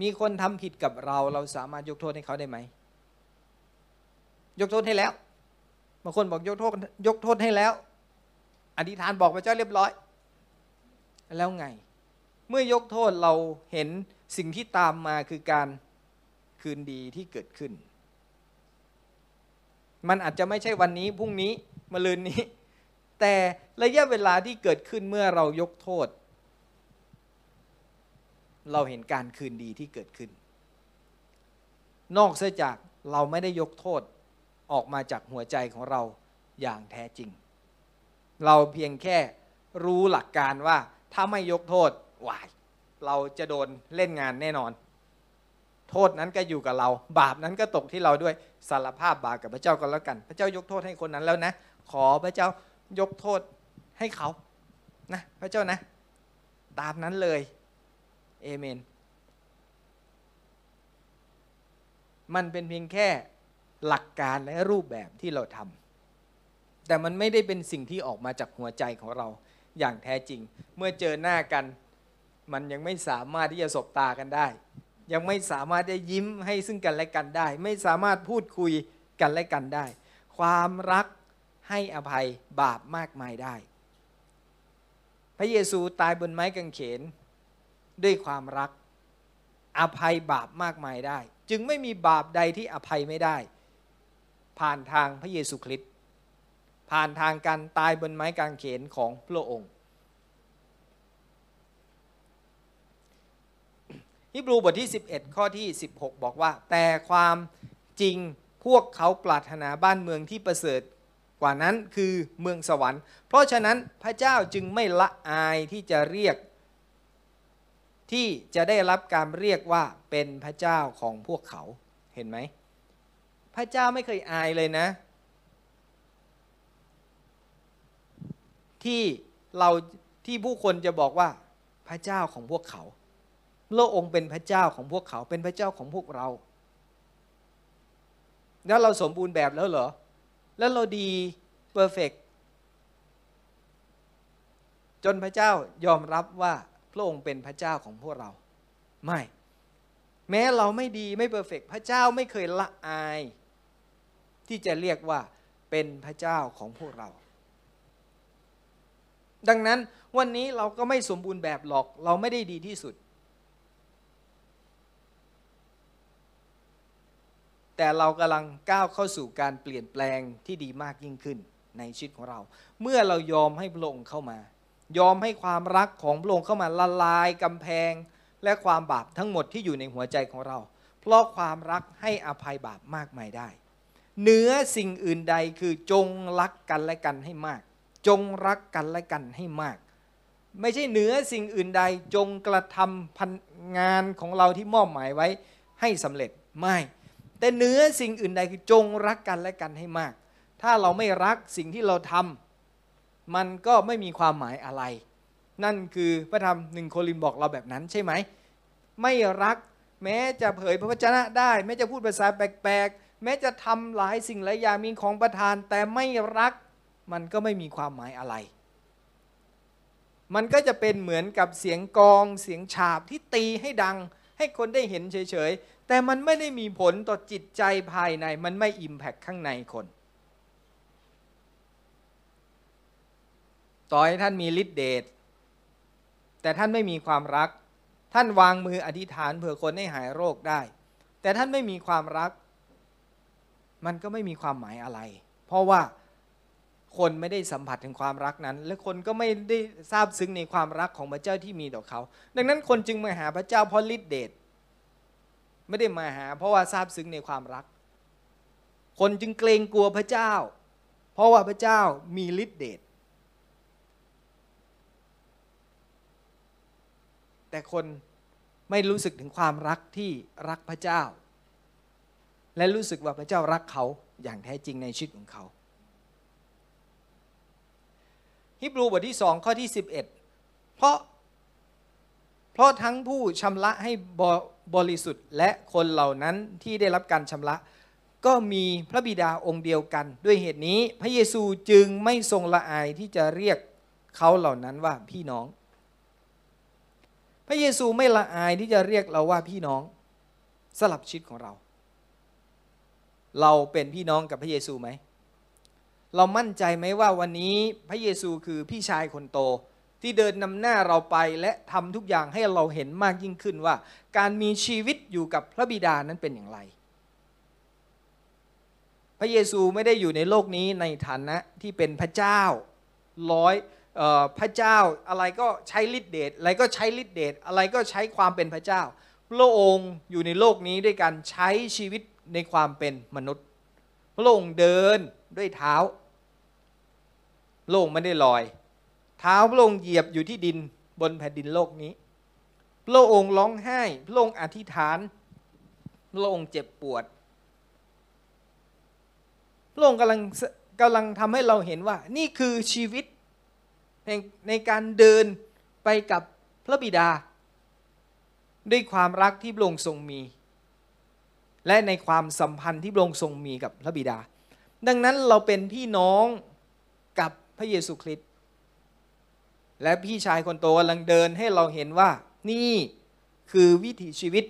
มีคนทำผิดกับเราเราสามารถยกโทษให้เขาได้ไหม ยกโทษให้แล้ว บางคนบอกยกโทษยกโทษให้แล้ว อธิษฐานบอกพระเจ้าเรียบร้อย แล้วไง เมื่อยกโทษเราเห็นสิ่งที่ตามมาคือการคืนดีที่เกิดขึ้น มันอาจจะไม่ใช่วันนี้พรุ่งนี้มะรืนนี้ แต่ระยะเวลาที่เกิดขึ้นเมื่อเรายกโทษ เราเห็นการคืนดีที่เกิดขึ้น นอกเสียจากเราไม่ได้ยกโทษออกมาจากหัวใจของเราอย่างแท้จริง เราเพียงแค่รู้หลักการว่าถ้าไม่ยกโทษวายเราจะโดนเล่นงานแน่นอน โทษนั้นก็อยู่กับเรา บาปนั้นก็ตกที่เราด้วยสารภาพบาปกับพระเจ้าก็แล้วกัน พระเจ้ายกโทษให้คนนั้นแล้วนะ ขอพระเจ้ายกโทษให้เขานะพระเจ้านะ ตามนั้นเลยเอเมน มันเป็นเพียงแค่หลักการและรูปแบบที่เราทำ แต่มันไม่ได้เป็นสิ่งที่ออกมาจากหัวใจของเราอย่างแท้จริง เมื่อเจอหน้ากัน มันยังไม่สามารถที่จะสบตากันได้ ยังไม่สามารถได้ยิ้มให้ซึ่งกันและกันได้ ไม่สามารถพูดคุยกันและกันได้ ความรักให้อภัยบาปมากมายได้ พระเยซูตายบนไม้กางเขน ด้วยความรัก อภัยบาปมากมายได้ จึงไม่มีบาปใดที่อภัยไม่ได้ ผ่านทางพระเยซูคริสต์ ผ่านทางการตายบนไม้กางเขนของพระองค์ ฮิบรูบทที่ 11 ข้อที่ 16 บอกว่า แต่ความจริงพวกเขาปรารถนาบ้านเมืองที่ประเสริฐกว่านั้นคือเมืองสวรรค์ เพราะฉะนั้นพระเจ้าจึงไม่ละอายที่จะเรียก ที่จะได้รับการเรียกว่าเป็นพระเจ้าของพวกเขาเห็นไหม พระเจ้าไม่เคยอายเลยนะ ที่เราที่ผู้คนจะบอกว่าพระเจ้าของพวกเขาพระองค์เป็นพระเจ้าของพวกเขาเป็นพระเจ้าของพวกเรา แล้วเราสมบูรณ์แบบแล้วเหรอ แล้วเราดี perfect จนพระเจ้ายอมรับว่าพระองค์เป็นพระเจ้าของพวกเรา ไม่ แม้เราไม่ดีไม่ perfect พระเจ้าไม่เคยละอาย ที่จะเรียกว่าเป็นพระเจ้าของพวกเรา ดังนั้นวันนี้เราก็ไม่สมบูรณ์แบบหรอก เราไม่ได้ดีที่สุด แต่เรากำลังก้าวเข้าสู่การเปลี่ยนแปลงที่ดีมากยิ่งขึ้นในชีวิตของเรา เมื่อเรายอมให้พระองค์เข้ามา ยอมให้ความรักของพระองค์เข้ามาละลายกำแพง และความบาปทั้งหมดที่อยู่ในหัวใจของเรา เพราะความรักให้อภัยบาปมากมายได้เหนือสิ่งอื่นใดคือจงรักกันและกันให้มาก จงรักกันและกันให้มาก ไม่ใช่เหนือสิ่งอื่นใดจงกระทำพันงานของเราที่มอบหมายไว้ให้สำเร็จไม่ แต่เหนือสิ่งอื่นใดคือจงรักกันและกันให้มาก ถ้าเราไม่รักสิ่งที่เราทำมันก็ไม่มีความหมายอะไร นั่นคือพระธรรมหนึ่งโครินบอกเราแบบนั้นใช่ไหม ไม่รักแม้จะเผยพระวจนะได้ แม้จะพูดภาษาแปลกๆ แม้จะทำหลายสิ่งหลายอย่างมีของประทาน แต่ไม่รัก มันก็ไม่มีความหมายอะไร มันก็จะเป็นเหมือนกับเสียงกองเสียงฉาบที่ตีให้ดัง ให้คนได้เห็นเฉยๆ แต่มันไม่ได้มีผลต่อจิตใจภายใน มันไม่อิมแพคข้างในคน ต่อให้ท่านมีฤทธิเดช แต่ท่านไม่มีความรัก ท่านวางมืออธิษฐานเผื่อคนให้หายโรคได้ แต่ท่านไม่มีความรัก มันก็ไม่มีความหมายอะไร เพราะว่า คนไม่ได้สัมผัสถึงความรักนั้น และคนก็ไม่ได้ทราบซึ้งในความรักของพระเจ้าที่มีต่อเขา ดังนั้นคนจึงมาหาพระเจ้าเพราะฤทธิเดชไม่ได้มาหา เพราะว่าทราบซึ้งในความรัก คนจึงเกรงกลัวพระเจ้า เพราะว่าพระเจ้ามีฤทธิเดชแต่คนไม่รู้สึกถึงความรักที่รักพระเจ้า และรู้สึกว่าพระเจ้ารักเขาอย่างแท้จริงในชีวิตของเขา ฮิบรูบทที่สองข้อที่ 11 เพราะ เพราะทั้งผู้ชำระให้บบริสุทธิ์ และคนเหล่านั้นที่ได้รับการชำระ ก็มีพระบิดาองค์เดียวกัน ด้วยเหตุนี้พระเยซูจึงไม่ทรงละอายที่จะเรียกเขาเหล่านั้นว่าพี่น้อง พระเยซูไม่ละอายที่จะเรียกเราว่าพี่น้องสลับชีวิตของเรา เราเป็นพี่น้องกับพระเยซูไหม เรามั่นใจไหมว่าวันนี้พระเยซูคือพี่ชายคนโต ที่เดินนำหน้าเราไปและทำทุกอย่างให้เราเห็นมากยิ่งขึ้นว่า การมีชีวิตอยู่กับพระบิดานั้นเป็นอย่างไร พระเยซูไม่ได้อยู่ในโลกนี้ในฐานะที่เป็นพระเจ้าร้อยออพระเจ้าอะไรก็ใช้ฤทธิเดชอะไรก็ใช้ฤทธิเดชอะไรก็ใช้ความเป็นพระเจ้า พระองค์อยู่ในโลกนี้ด้วยการใช้ชีวิตในความเป็นมนุษย์ พระองค์เดินด้วยเท้า พระองไม่ได้ลอย เท้าพระองค์เหยียบอยู่ที่ดินบนแผ่นดินโลกนี้พระองค์ร้องไห้พระองค์อธิษฐานพระองค์เจ็บปวดพระองค์กำลังกำลังทำให้เราเห็นว่า นี่คือชีวิตในในการเดินไปกับพระบิดา ด้วยความรักที่พระองค์ทรงมี และในความสัมพันธ์ที่พระองค์ทรงมีกับพระบิดา ดังนั้นเราเป็นพี่น้องกับ ระเยซูคริสต์และพี่ชายคนโตกำลังเดินให้เราเห็นว่านี่คือวิถีชีวิต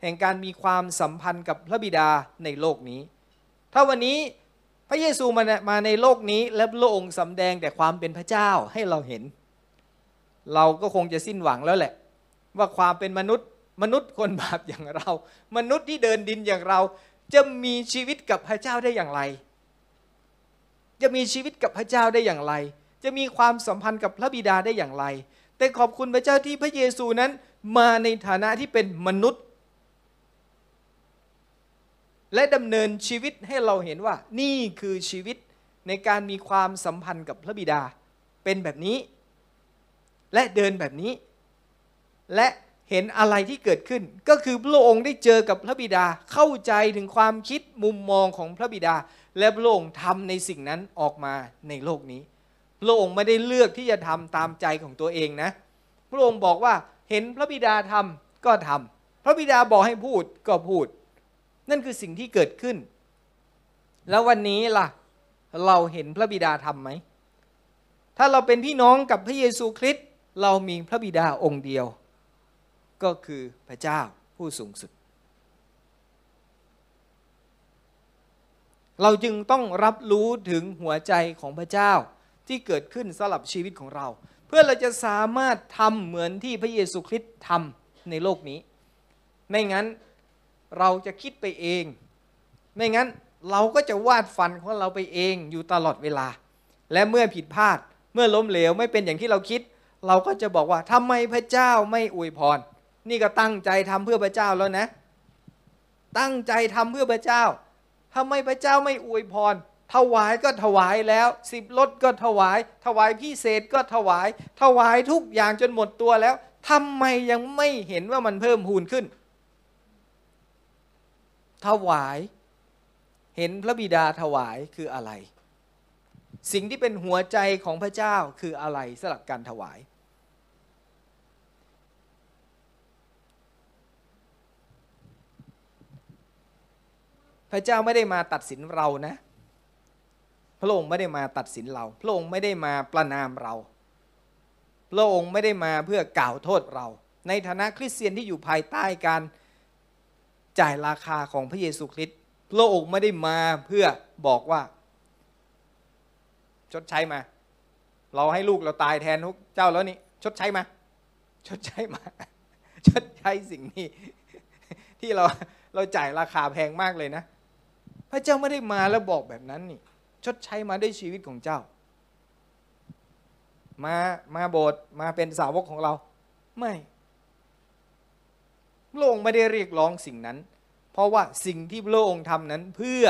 แห่งการมีความสัมพันธ์กับพระบิดาในโลกนี้ ถ้าวันนี้พระเยซูมามาในโลกนี้และพระองค์สำแดงแต่ความเป็นพระเจ้าให้เราเห็น เราก็คงจะสิ้นหวังแล้วแหละ ว่าความเป็นมนุษย์มนุษย์คนบาปอย่างเรา มนุษย์ที่เดินดินอย่างเราจะมีชีวิตกับพระเจ้าได้อย่างไร จะมีชีวิตกับพระเจ้าได้อย่างไร จะมีความสัมพันธ์กับพระบิดาได้อย่างไร แต่ขอบคุณพระเจ้าที่พระเยซูนั้นมาในฐานะที่เป็นมนุษย์ และดำเนินชีวิตให้เราเห็นว่า นี่คือชีวิตในการมีความสัมพันธ์กับพระบิดาเป็นแบบนี้ และเดินแบบนี้ และเห็นอะไรที่เกิดขึ้น ก็คือพระองค์ได้เจอกับพระบิดาเข้าใจถึงความคิดมุมมองของพระบิดา และพระองค์ทำในสิ่งนั้นออกมาในโลกนี้ พระองค์ไม่ได้เลือกที่จะทำตามใจของตัวเองนะ พระองค์บอกว่าเห็นพระบิดาทำก็ทำพระบิดาบอกให้พูดก็พูด นั่นคือสิ่งที่เกิดขึ้น แล้ววันนี้ล่ะ เราเห็นพระบิดาทำไหม ถ้าเราเป็นพี่น้องกับพระเยซูคริสต์เรามีพระบิดาองค์เดียว ก็คือพระเจ้าผู้สูงสุด เราจึงต้องรับรู้ถึงหัวใจของพระเจ้าที่เกิดขึ้นสำหรับชีวิตของเรา เพื่อเราจะสามารถทำเหมือนที่พระเยซูคริสต์ทำในโลกนี้ ไม่งั้นเราจะคิดไปเอง ไม่งั้นเราก็จะวาดฝันของเราไปเองอยู่ตลอดเวลา และเมื่อผิดพลาดเมื่อล้มเหลวไม่เป็นอย่างที่เราคิด เราก็จะบอกว่าทำไมพระเจ้าไม่อวยพร นี่ก็ตั้งใจทำเพื่อพระเจ้าแล้วนะ ตั้งใจทำเพื่อพระเจ้า ทำไมพระเจ้าไม่อวยพร ถวายก็ถวายแล้วสิบรถก็ถวาย ถวายพิเศษก็ถวาย ถวายทุกอย่างจนหมดตัวแล้วทำไมยังไม่เห็นว่ามันเพิ่มพูนขึ้น ถวายเห็นพระบิดาถวายคืออะไร สิ่งที่เป็นหัวใจของพระเจ้าคืออะไรสำหรับการถวาย พระเจ้าไม่ได้มาตัดสินเรานะ พระองค์ไม่ได้มาตัดสินเรา พระองค์ไม่ได้มาประนามเรา พระองค์ไม่ได้มาเพื่อกล่าวโทษเรา ในฐานะคริสเตียนที่อยู่ภายใต้การจ่ายราคาของพระเยซูคริสต์ พระองค์ไม่ได้มาเพื่อบอกว่า ชดใช้มา เราให้ลูกเราตายแทนทุกเจ้าแล้วนี่ ชดใช้มา ชดใช้มา ชดใช้สิ่งนี้ ที่เราเราจ่ายราคาแพงมากเลยนะ พระเจ้าไม่ได้มาแล้วบอกแบบนั้นนี่ ชดใช้มาด้วยชีวิตของเจ้า มามาโบสถ์มาเป็นสาวกของเรา ไม่พระองค์ไม่ได้เรียกร้องสิ่งนั้น เพราะว่าสิ่งที่พระองค์ทำนั้นเพื่อ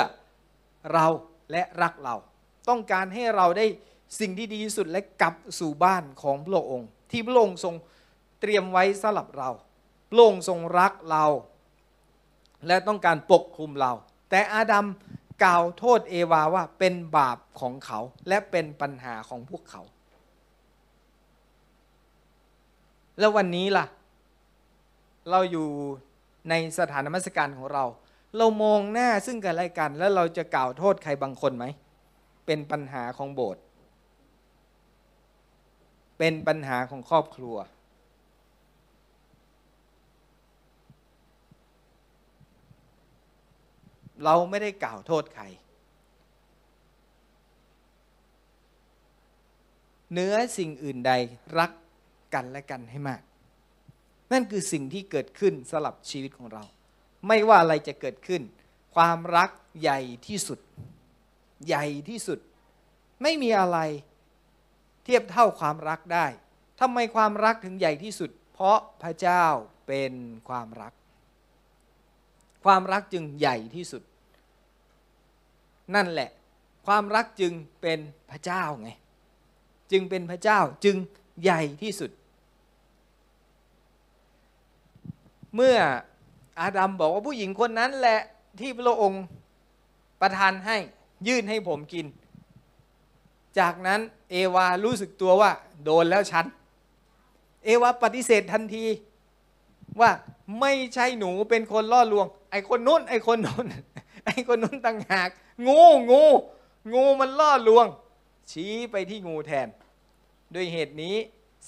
เราและรักเรา ต้องการให้เราได้สิ่งที่ดีที่สุดและกลับสู่บ้านของพระองค์ ที่พระองค์ทรงเตรียมไว้สำหรับเรา พระองค์ทรงรักเรา และต้องการปกคลุมเรา แต่อาดัมกล่าวโทษเอวาว่าเป็นบาปของเขาและเป็นปัญหาของพวกเขา แล้ววันนี้ล่ะ เราอยู่ในสถานนมัสการของเรา เรามองหน้าซึ่งกันและกัน แล้วเราจะกล่าวโทษใครบางคนไหม เป็นปัญหาของโบสถ์เป็นปัญหาของครอบครัว เราไม่ได้กล่าวโทษใคร เนื้อสิ่งอื่นใดรักกันและกันให้มาก นั่นคือสิ่งที่เกิดขึ้นสลับชีวิตของเรา ไม่ว่าอะไรจะเกิดขึ้น ความรักใหญ่ที่สุด ใหญ่ที่สุด ไม่มีอะไรเทียบเท่าความรักได้ทำไมความรักถึงใหญ่ที่สุด เพราะพระเจ้าเป็นความรัก ความรักจึงใหญ่ที่สุด นั่นแหละ ความรักจึงเป็นพระเจ้าไง จึงเป็นพระเจ้าจึงใหญ่ที่สุด เมื่ออาดัมบอกว่าผู้หญิงคนนั้นแหละที่พระองค์ประทานให้ยื่นให้ผมกิน จากนั้นเอวารู้สึกตัวว่า โดนแล้วฉัน เอวาปฏิเสธทันทีว่าไม่ใช่หนูเป็นคนล่อลวง ไอ้คนนู้นไอ้คนนู้นไอ้คนนู้นต่างหาก งูงูงูมันล่อลวง ชี้ไปที่งูแทน ด้วยเหตุนี้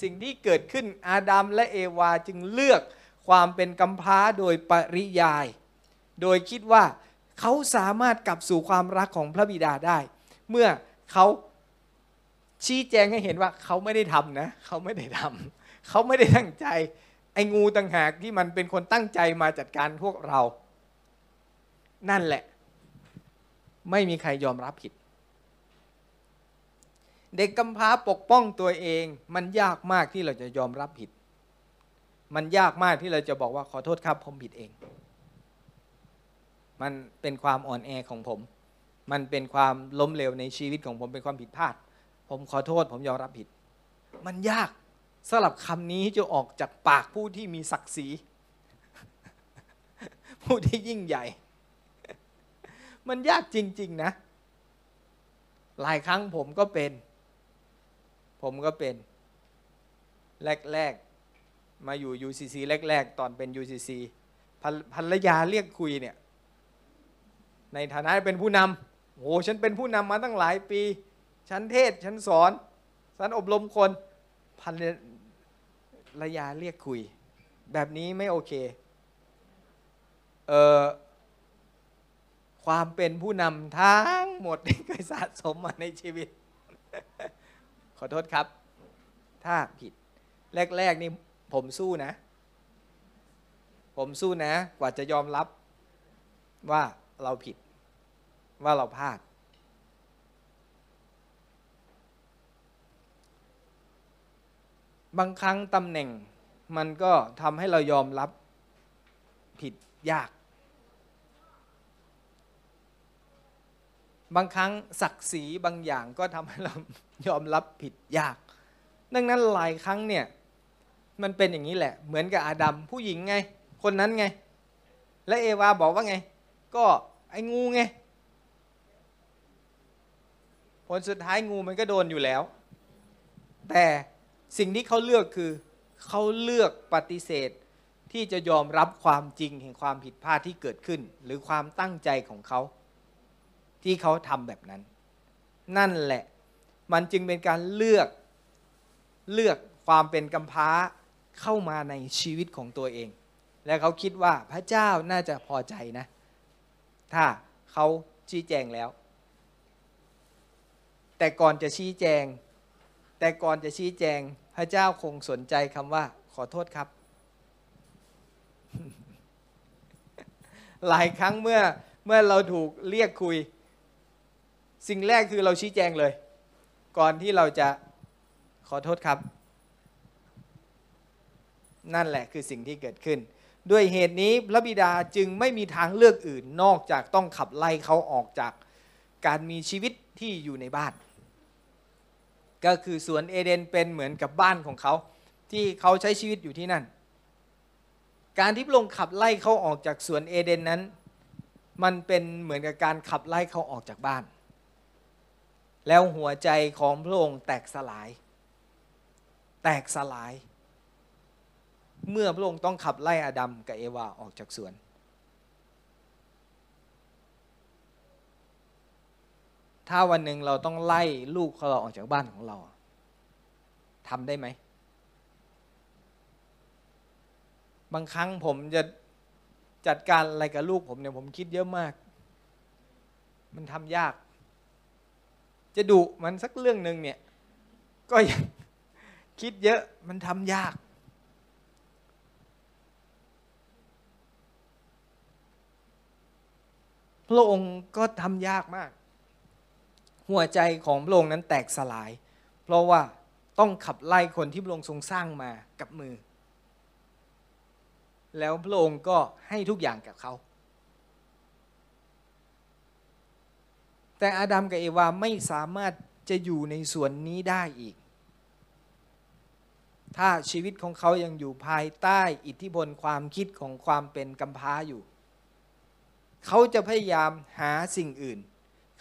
สิ่งที่เกิดขึ้นอาดัมและเอวาจึงเลือกความเป็นกำพร้าโดยปริยาย โดยคิดว่าเขาสามารถกลับสู่ความรักของพระบิดาได้ เมื่อเขาชี้แจงให้เห็นว่าเขาไม่ได้ทำนะเขาไม่ได้ทำเขาไม่ได้ตั้งใจ ไอ้งูต่างหากที่มันเป็นคนตั้งใจมาจัดการพวกเรา นั่นแหละ ไม่มีใครยอมรับผิด เด็กกำพร้าปกป้องตัวเอง มันยากมากที่เราจะยอมรับผิด มันยากมากที่เราจะบอกว่าขอโทษครับผมผิดเอง มันเป็นความอ่อนแอของผม มันเป็นความล้มเหลวในชีวิตของผมเป็นความผิดพลาด ผมขอโทษผมยอมรับผิด มันยากสำหรับคำนี้จะออกจากปากผู้ที่มีศักดิ์ศรี ผู้ที่ยิ่งใหญ่ มันยากจริง ๆ นะ หลายครั้งผมก็เป็น ผมก็เป็น แรก ๆ มาอยู่ UCC แรก ๆ ตอนเป็น UCC ภรภรรยาเรียกคุยเนี่ย ในฐานะเป็นผู้นำโอ้ฉันเป็นผู้นำมาตั้งหลายปี ฉันเทศ ฉันสอนฉันอบรมคนภรรยาเรียกคุย แบบนี้ไม่โอเค เออ ความเป็นผู้นำทั้งหมดที่เคยสะสมมาในชีวิต ขอโทษครับ ถ้าผิด แรก ๆ นี่ผมสู้นะ ผมสู้นะ กว่าจะยอมรับว่าเราผิด ว่าเราพลาด บางครั้งตำแหน่งมันก็ทำให้เรายอมรับผิดยาก บางครั้งศักดิ์ศรีบางอย่างก็ทำให้เรายอมรับผิดยาก ดังนั้นหลายครั้งเนี่ยมันเป็นอย่างนี้แหละ เหมือนกับอาดัมผู้หญิงไง คนนั้นไง และเอวาบอกว่าไง ก็ไอ้งูไงผลสุดท้ายงูมันก็โดนอยู่แล้ว แต่สิ่งที่เขาเลือกคือเขาเลือกปฏิเสธที่จะยอมรับความจริงแห่งความผิดพลาดที่เกิดขึ้น หรือความตั้งใจของเขา ที่เขาทำแบบนั้น นั่นแหละ มันจึงเป็นการเลือกเลือกความเป็นกำพร้าเข้ามาในชีวิตของตัวเอง และเขาคิดว่าพระเจ้าน่าจะพอใจนะ ถ้าเขาชี้แจงแล้ว แต่ก่อนจะชี้แจง แต่ก่อนจะชี้แจง พระเจ้าคงสนใจคำว่า ขอโทษครับ หลายครั้งเมื่อเมื่อเราถูกเรียกคุย สิ่งแรกคือเราชี้แจงเลย ก่อนที่เราจะขอโทษครับ นั่นแหละคือสิ่งที่เกิดขึ้น ด้วยเหตุนี้พระบิดาจึงไม่มีทางเลือกอื่นนอกจากต้องขับไล่เขาออกจากการมีชีวิตที่อยู่ในบ้าน ก็คือสวนเอเดนเป็นเหมือนกับบ้านของเขา ที่เขาใช้ชีวิตอยู่ที่นั่น การที่พระองค์ขับไล่เขาออกจากสวนเอเดนนั้น มันเป็นเหมือนกับการขับไล่เขาออกจากบ้าน แล้วหัวใจของพระองค์แตกสลาย แตกสลาย เมื่อพระองค์ต้องขับไล่อาดัมกับเอวาออกจากสวน ถ้าวันหนึ่งเราต้องไล่ลูกของเราออกจากบ้านของเราทำได้ไหม บางครั้งผมจะจัดการอะไรกับลูกผมเนี่ยผมคิดเยอะมาก มันทำยาก จะดุมันสักเรื่องหนึ่งเนี่ย ก็ยังคิดเยอะมันทำยาก พระองค์ก็ทำยากมาก หัวใจของพระองค์นั้นแตกสลาย เพราะว่าต้องขับไล่คนที่พระองค์ทรงสร้างมากับมือ แล้วพระองค์ก็ให้ทุกอย่างกับเขา แต่อาดัมกับเอวาไม่สามารถจะอยู่ในส่วนนี้ได้อีก ถ้าชีวิตของเขายังอยู่ภายใต้อิทธิพลความคิดของความเป็นกำพร้าอยู่ เขาจะพยายามหาสิ่งอื่น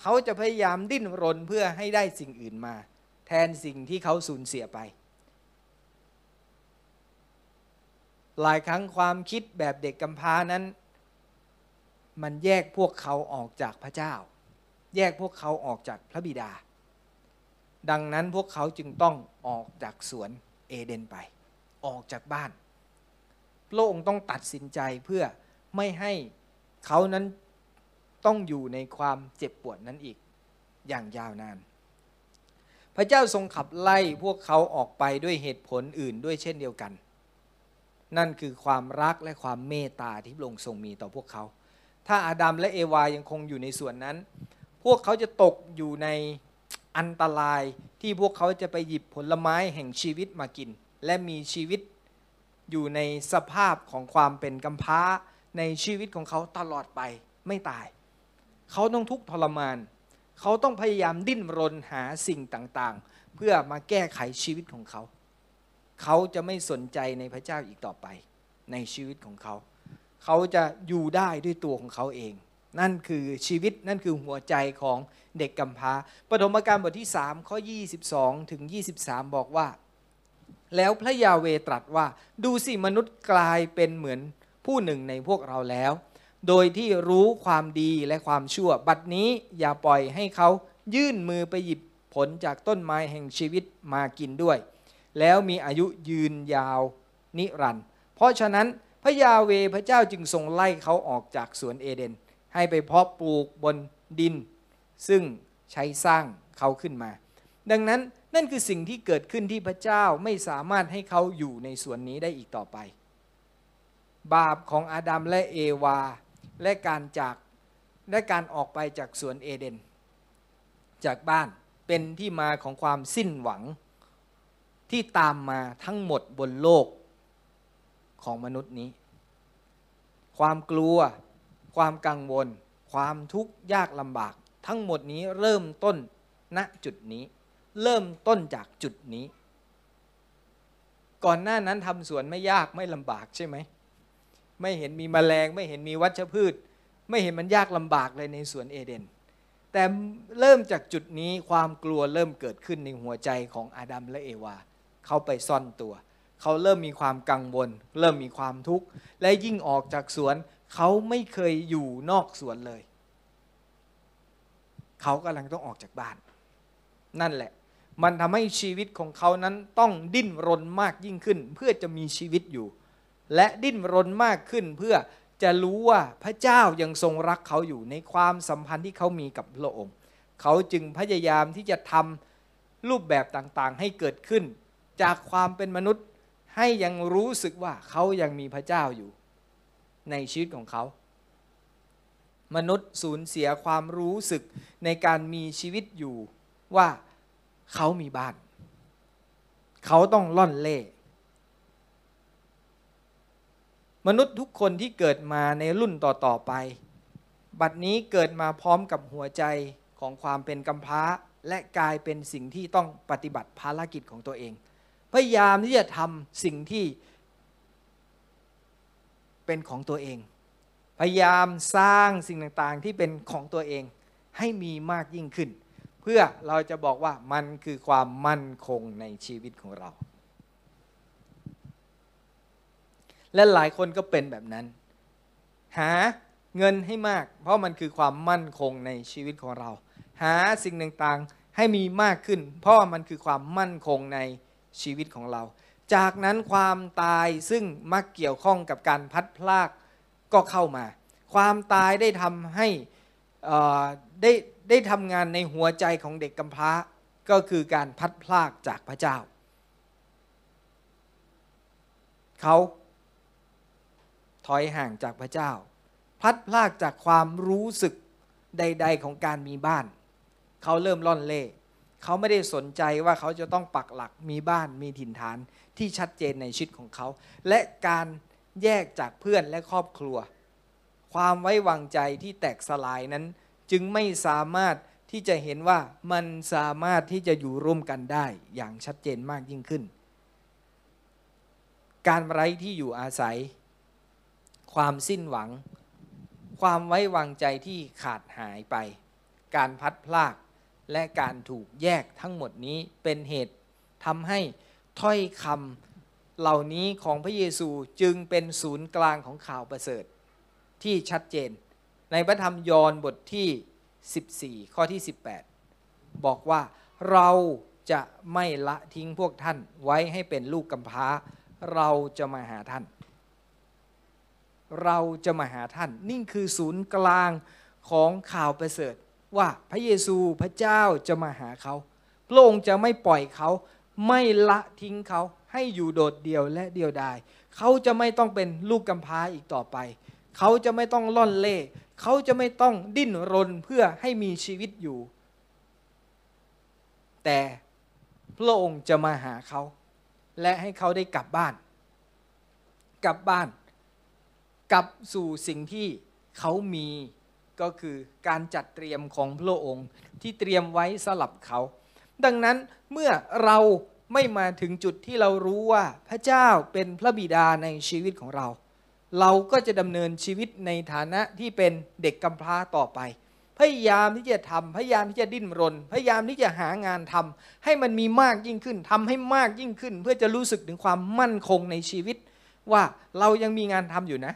เขาจะพยายามดิ้นรนเพื่อให้ได้สิ่งอื่นมา แทนสิ่งที่เขาสูญเสียไป หลายครั้งความคิดแบบเด็กกำพร้านั้น มันแยกพวกเขาออกจากพระเจ้า แยกพวกเขาออกจากพระบิดา ดังนั้นพวกเขาจึงต้องออกจากสวนเอเดนไป ออกจากบ้าน พระองค์ต้องตัดสินใจเพื่อไม่ให้เขานั้นต้องอยู่ในความเจ็บปวดนั้นอีกอย่างยาวนาน พระเจ้าทรงขับไล่พวกเขาออกไปด้วยเหตุผลอื่นด้วยเช่นเดียวกัน นั่นคือความรักและความเมตตาที่พระองค์ทรงมีต่อพวกเขา ถ้าอาดัมและเอวายังคงอยู่ในส่วนนั้น พวกเขาจะตกอยู่ในอันตรายที่พวกเขาจะไปหยิบผลไม้แห่งชีวิตมากิน และมีชีวิตอยู่ในสภาพของความเป็นกำพร้าในชีวิตของเขาตลอดไปไม่ตาย เขาต้องทุกข์ทรมาน เขาต้องพยายามดิ้นรนหาสิ่งต่างๆ เพื่อมาแก้ไขชีวิตของเขา เขาจะไม่สนใจในพระเจ้าอีกต่อไป ในชีวิตของเขา เขาจะอยู่ได้ด้วยตัวของเขาเอง นั่นคือชีวิตนั่นคือหัวใจของเด็กกำพร้าปฐมกาลบทที่ 3 ข้อ 22 ถึง 23 บอกว่า แล้วพระยาเวตรัสว่า ดูสิมนุษย์กลายเป็นเหมือนผู้หนึ่งในพวกเราแล้ว โดยที่รู้ความดีและความชั่ว บัดนี้อย่าปล่อยให้เขายื่นมือไปหยิบผลจากต้นไม้แห่งชีวิตมากินด้วย แล้วมีอายุยืนยาวนิรันดร์เพราะฉะนั้นพระยาเวพระเจ้าจึงทรงไล่เขาออกจากสวนเอเดน ให้ไปเพาะปลูกบนดิน ซึ่งใช้สร้างเขาขึ้นมา ดังนั้นนั่นคือสิ่งที่เกิดขึ้นที่พระเจ้าไม่สามารถให้เขาอยู่ในสวนนี้ได้อีกต่อไป บาปของอาดัมและเอวา และการจากและการออกไปจากสวนเอเดน จากบ้านเป็นที่มาของความสิ้นหวัง ที่ตามมาทั้งหมดบนโลกของมนุษย์นี้ ความกลัว ความกังวล ความทุกข์ยากลำบาก ทั้งหมดนี้เริ่มต้นณจุดนี้ เริ่มต้นจากจุดนี้ ก่อนหน้านั้นทำสวนไม่ยากไม่ลำบากใช่ไหมไม่เห็นมีแมลง ไม่เห็นมีวัชพืช ไม่เห็นมันยากลำบากเลยในสวนเอเดน แต่เริ่มจากจุดนี้ความกลัวเริ่มเกิดขึ้นในหัวใจของอาดัมและเอวา เขาไปซ่อนตัว เขาเริ่มมีความกังวล เริ่มมีความทุกข์ และยิ่งออกจากสวน เขาไม่เคยอยู่นอกสวนเลย เขากำลังต้องออกจากบ้าน นั่นแหละ มันทำให้ชีวิตของเขานั้นต้องดิ้นรนมากยิ่งขึ้น เพื่อจะมีชีวิตอยู่ และดิ้นรนมากขึ้นเพื่อจะรู้ว่าพระเจ้ายังทรงรักเขาอยู่ในความสัมพันธ์ที่เขามีกับพระองค์ เขาจึงพยายามที่จะทำรูปแบบต่างๆ ให้เกิดขึ้น จากความเป็นมนุษย์ให้ยังรู้สึกว่าเขายังมีพระเจ้าอยู่ ในชีวิตของเขา มนุษย์สูญเสียความรู้สึกในการมีชีวิตอยู่ว่าเขามีบ้าน เขาต้องล่อนเล่ มนุษย์ทุกคนที่เกิดมาในรุ่นต่อ ๆ ไป บัดนี้เกิดมาพร้อมกับหัวใจของความเป็นกำพร้าและกลายเป็นสิ่งที่ต้องปฏิบัติภารกิจของตัวเอง พยายามที่จะทำสิ่งที่ เป็นของตัวเอง พยายามสร้างสิ่งต่างๆที่เป็นของตัวเองให้มีมากยิ่งขึ้น เพื่อเราจะบอกว่ามันคือความมั่นคงในชีวิตของเรา และหลายคนก็เป็นแบบนั้น หาเงินให้มาก เพราะมันคือความมั่นคงในชีวิตของเรา หาสิ่งต่างๆให้มีมากขึ้น เพราะมันคือความมั่นคงในชีวิตของเรา จากนั้นความตายซึ่งมักเกี่ยวข้องกับการพัดพลากก็เข้ามา ความตายได้ทำให้ได้ได้ทำงานในหัวใจของเด็กกำพร้าก็คือการพัดพลากจากพระเจ้า เขาถอยห่างจากพระเจ้า พัดพรากจากความรู้สึกใด ๆ ของการมีบ้าน เขาเริ่มล่อนเล่เขาไม่ได้สนใจว่าเขาจะต้องปักหลักมีบ้านมีถิ่นฐาน ที่ชัดเจนในชีวิตของเขา และการแยกจากเพื่อนและครอบครัว ความไว้วางใจที่แตกสลายนั้น จึงไม่สามารถที่จะเห็นว่ามันสามารถที่จะอยู่ร่วมกันได้อย่างชัดเจนมากยิ่งขึ้น การไร้ที่อยู่อาศัย ความสิ้นหวัง ความไว้วางใจที่ขาดหายไป การพัดพลากและการถูกแยกทั้งหมดนี้เป็นเหตุทำให้ ถ้อยคำเหล่านี้ของพระเยซูจึงเป็นศูนย์กลางของข่าวประเสริฐที่ชัดเจน ในพระธรรมยอห์นบทที่ 14 ข้อที่ 18 บอกว่าเราจะไม่ละทิ้งพวกท่านไว้ให้เป็นลูกกำพร้า เราจะมาหาท่าน เราจะมาหาท่าน นี่คือศูนย์กลางของข่าวประเสริฐ ว่าพระเยซูพระเจ้าจะมาหาเขา พระองค์จะไม่ปล่อยเขา ไม่ละทิ้งเขาให้อยู่โดดเดี่ยวและเดียวดายเขาจะไม่ต้องเป็นลูกกำพร้าอีกต่อไป เขาจะไม่ต้องล่อนเล่เขาจะไม่ต้องดิ้นรนเพื่อให้มีชีวิตอยู่ แต่พระองค์จะมาหาเขา และให้เขาได้กลับบ้าน กลับบ้าน กลับสู่สิ่งที่เขามีก็คือการจัดเตรียมของพระองค์ที่เตรียมไว้สลับเขา ดังนั้นเมื่อเราไม่มาถึงจุดที่เรารู้ว่าพระเจ้าเป็นพระบิดาในชีวิตของเรา เราก็จะดำเนินชีวิตในฐานะที่เป็นเด็กกำพร้าต่อไป พยายามที่จะทำพยายามที่จะดิ้นรน พยายามที่จะหางานทำให้มันมีมากยิ่งขึ้นทำให้มากยิ่งขึ้น เพื่อจะรู้สึกถึงความมั่นคงในชีวิต ว่าเรายังมีงานทำอยู่นะ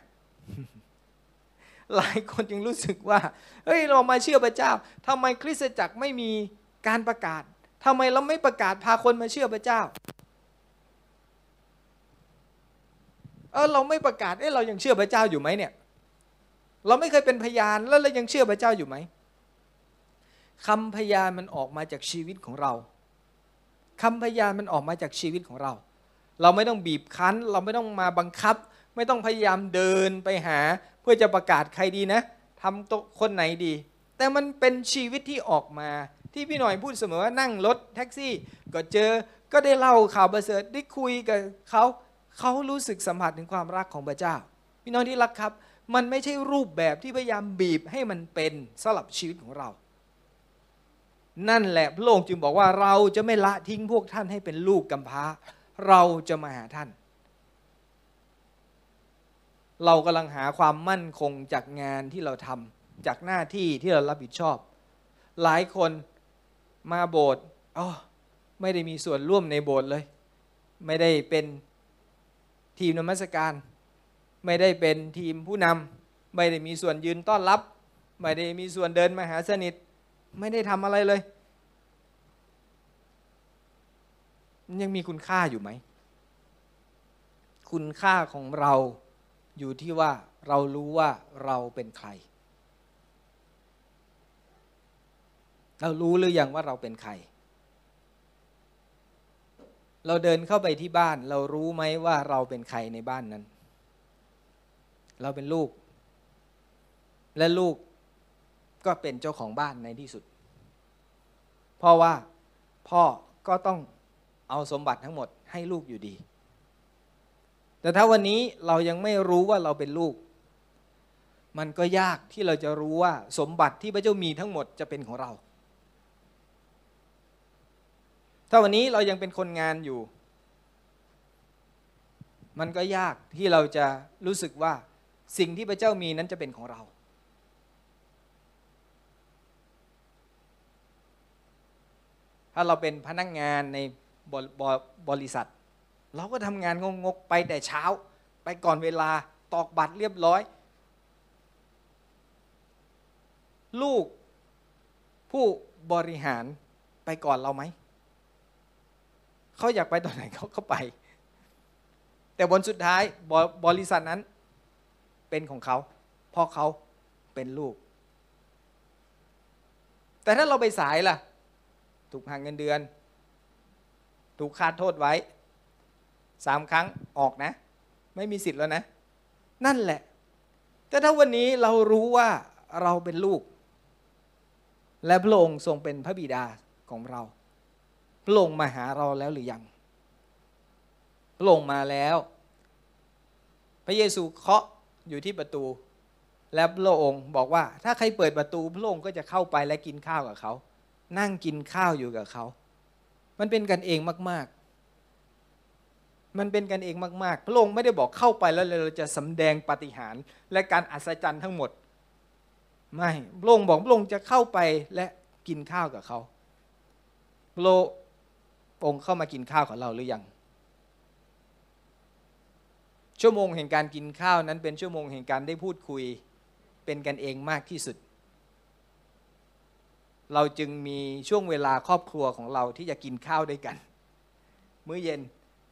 หลายคนยังรู้สึกว่า เฮ้ย เรามาเชื่อพระเจ้าทำไมคริสตจักรไม่มีการประกาศ ทำไมเราไม่ประกาศพาคนมาเชื่อพระเจ้า เออเราไม่ประกาศ เอ้เรายังเชื่อพระเจ้าอยู่ไหมเนี่ย เราไม่เคยเป็นพยานแล้วเรายังเชื่อพระเจ้าอยู่ไหมคำพยานมันออกมาจากชีวิตของเราคำพยานมันออกมาจากชีวิตของเรา เราไม่ต้องบีบคั้น เราไม่ต้องมาบังคับ ไม่ต้องพยายามเดินไปหา เพื่อจะประกาศใครดีนะทำตัวคนไหนดี แต่มันเป็นชีวิตที่ออกมา ที่พี่หน่อยพูดเสมอว่านั่งรถแท็กซี่ ก็เจอก็ได้เล่าข่าวประเสริฐได้คุยกับเขาเขารู้สึกสัมผัสถึงความรักของพระเจ้า พี่น้องที่รักครับ มันไม่ใช่รูปแบบที่พยายามบีบให้มันเป็นสลับชีวิตของเรา นั่นแหละพระองค์จึงบอกว่าเราจะไม่ละทิ้งพวกท่านให้เป็นลูกกำพร้า เราจะมาหาท่าน เรากำลังหาความมั่นคงจากงานที่เราทำจากหน้าที่ที่เรารับผิดชอบ หลายคน มาโบสถ์อ๋อไม่ได้มีส่วนร่วมในโบสถ์เลย ไม่ได้เป็นทีมนมัสการ ไม่ได้เป็นทีมผู้นำไม่ได้มีส่วนยืนต้อนรับ ไม่ได้มีส่วนเดินมาหาสนิท ไม่ได้ทำอะไรเลยยังมีคุณค่าอยู่ไหม คุณค่าของเราอยู่ที่ว่าเรารู้ว่าเราเป็นใคร เรารู้หรือยังว่าเราเป็นใคร เราเดินเข้าไปที่บ้าน เรารู้ไหมว่าเราเป็นใครในบ้านนั้น เราเป็นลูก และลูกก็เป็นเจ้าของบ้านในที่สุด เพราะว่าพ่อก็ต้องเอาสมบัติทั้งหมดให้ลูกอยู่ดี แต่ถ้าวันนี้เรายังไม่รู้ว่าเราเป็นลูก มันก็ยากที่เราจะรู้ว่าสมบัติที่พระเจ้ามีทั้งหมดจะเป็นของเรา ถ้าวันนี้เรายังเป็นคนงานอยู่ มันก็ยากที่เราจะรู้สึกว่าสิ่งที่พระเจ้ามีนั้นจะเป็นของเรา ถ้าเราเป็นพนักงงานในบบริษัท เราก็ทำงานงงๆไปแต่เช้า ไปก่อนเวลาตอกบัตรเรียบร้อย ลูกผู้บริหารไปก่อนเราไหม เขาอยากไปตอนไหนเขาก็ไป แต่บนสุดท้ายบบริษัทนั้นเป็นของเขาเพราะเขาเป็นลูก แต่ถ้าเราไปสายล่ะ ถูกหักเงินเดือน ถูกคาดโทษไว้สามครั้งออกนะ ไม่มีสิทธิ์แล้วนะ นั่นแหละ แต่ถ้าวันนี้เรารู้ว่าเราเป็นลูก และพระองค์ทรงเป็นพระบิดาของเรา พระองค์มาหาเราแล้วหรือยังพระองค์มาแล้ว พระเยซูเคาะอยู่ที่ประตู และพระองค์บอกว่า ถ้าใครเปิดประตูพระองค์ก็จะเข้าไปและกินข้าวกับเขา นั่งกินข้าวอยู่กับเขา มันเป็นกันเองมาก ๆ มันเป็นกันเองมาก ๆ พระองค์ไม่ได้บอกเข้าไปแล้วเราจะสำแดงปาฏิหาริย์และการอัศจรรย์ทั้งหมด ไม่พระองค์บอกพระองค์จะเข้าไปและกินข้าวกับเขาพระ องค์เข้ามากินข้าวกับเราหรือยัง ชั่วโมงแห่งการกินข้าวนั้นเป็นชั่วโมงแห่งการได้พูดคุย เป็นกันเองมากที่สุด เราจึงมีช่วงเวลาครอบครัวของเราที่จะกินข้าวด้วยกัน มื้อเย็น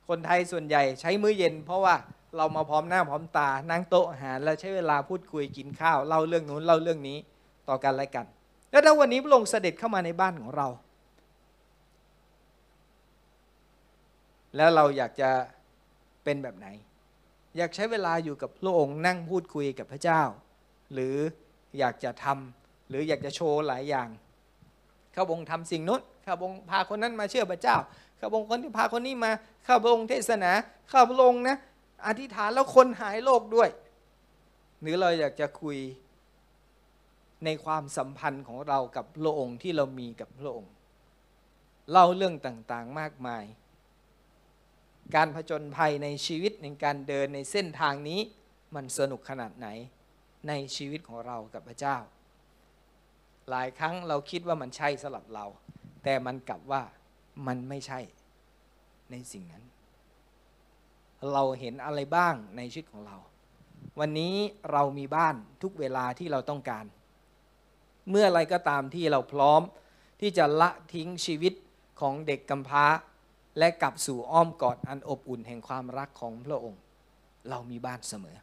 คนไทยส่วนใหญ่ใช้มื้อเย็น เพราะว่าเรามาพร้อมหน้าพร้อมตานั่งโต๊ะอาหารแล้วใช้เวลาพูดคุยกินข้าวเล่าเรื่องนู้นเล่าเรื่องนี้ต่อกันและกัน แล้วถ้าวันนี้พระองค์เสด็จเข้ามาในบ้านของเรา แล้วเราอยากจะเป็นแบบไหน อยากใช้เวลาอยู่กับพระองค์นั่งพูดคุยกับพระเจ้า หรืออยากจะทำหรืออยากจะโชว์หลายอย่าง ข้าพงทำสิ่งนู้นข้าพงพาคนนั้นมาเชื่อพระเจ้า ข้าพงคนที่พาคนนี้มา ข้าพงเทศนา ข้าพงนะอธิษฐานแล้วคนหายโรคด้วย หรือเราอยากจะคุยในความสัมพันธ์ของเรากับพระองค์ที่เรามีกับพระองค์ เล่าเรื่องต่างๆมากมาย การผจญภัยในชีวิตในการเดินในเส้นทางนี้มันสนุกขนาดไหนในชีวิตของเรากับพระเจ้า หลายครั้งเราคิดว่ามันใช่สำหรับเรา แต่มันกลับว่ามันไม่ใช่ในสิ่งนั้น เราเห็นอะไรบ้างในชีวิตของเรา วันนี้เรามีบ้านทุกเวลาที่เราต้องการ เมื่อไรก็ตามที่เราพร้อมที่จะละทิ้งชีวิตของเด็กกำพร้า และกลับสู่อ้อมกอดอันอบอุ่นแห่งความรักของพระองค์ เรามีบ้านเสมอ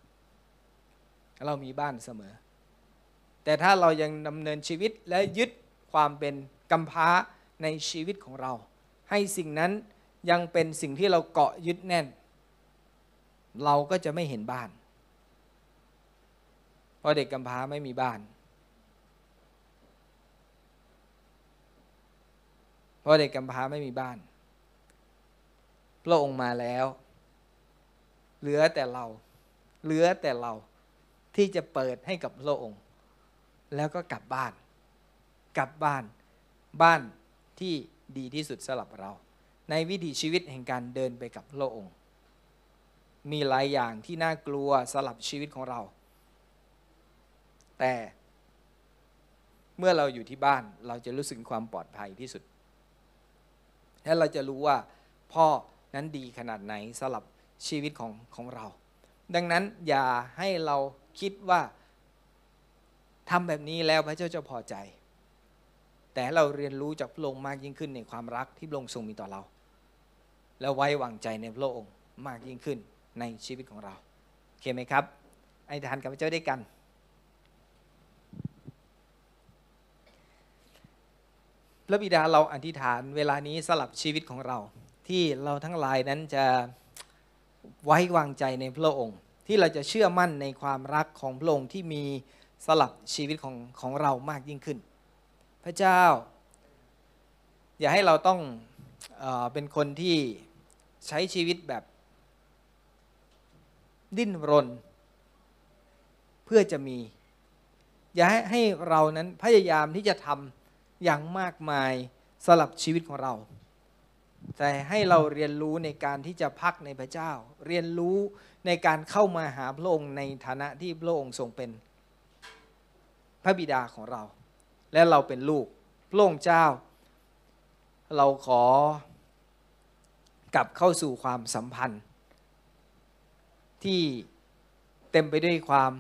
เรามีบ้านเสมอ แต่ถ้าเรายังดำเนินชีวิตและยึดความเป็นกำพ้าในชีวิตของเรา ให้สิ่งนั้นยังเป็นสิ่งที่เราเกาะยึดแน่น เราก็จะไม่เห็นบ้าน เพราะเด็กกำพร้าไม่มีบ้าน เพราะเด็กกำพร้าไม่มีบ้าน พระองค์มาแล้ว เหลือแต่เรา เหลือแต่เราที่จะเปิดให้กับพระองค์ แล้วก็กลับบ้าน กลับบ้าน บ้านที่ดีที่สุดสำหรับเรา ในวิถีชีวิตแห่งการเดินไปกับพระองค์ มีหลายอย่างที่น่ากลัวสลับชีวิตของเรา แต่เมื่อเราอยู่ที่บ้านเราจะรู้สึกความปลอดภัยที่สุด และเราจะรู้ว่าพ่อ นั้นดีขนาดไหนสำหรับชีวิตของของเรา ดังนั้นอย่าให้เราคิดว่าทำแบบนี้แล้วพระเจ้าจะพอใจ แต่เราเรียนรู้จากพระองค์มากยิ่งขึ้นในความรักที่พระองค์ทรงมีต่อเรา แล้วไว้วางใจในพระองค์มากยิ่งขึ้นในชีวิตของเราโอเคไหมครับไอ้ทานกับพระเจ้าด้วยกัน พระบิดาเราอธิษฐานเวลานี้สลับชีวิตของเรา ที่เราทั้งหลายนั้นจะไว้วางใจในพระองค์ ที่เราจะเชื่อมั่นในความรักของพระองค์ที่มีสลับชีวิตของของเรามากยิ่งขึ้น พระเจ้า อย่าให้เราต้องเอเป็นคนที่ใช้ชีวิตแบบ ดิ้นรน เพื่อจะมี อย่าให้ให้เรานั้นพยายามที่จะทำอย่างมากมายสลับชีวิตของเรา แต่ให้เราเรียนรู้ในการที่จะพักในพระเจ้า เรียนรู้ในการเข้ามาหาพระองค์ในฐานะที่พระองค์ทรงเป็นพระบิดาของเรา และเราเป็นลูกพระองค์เจ้า เราขอกลับเข้าสู่ความสัมพันธ์ ที่เต็มไปด้วยความ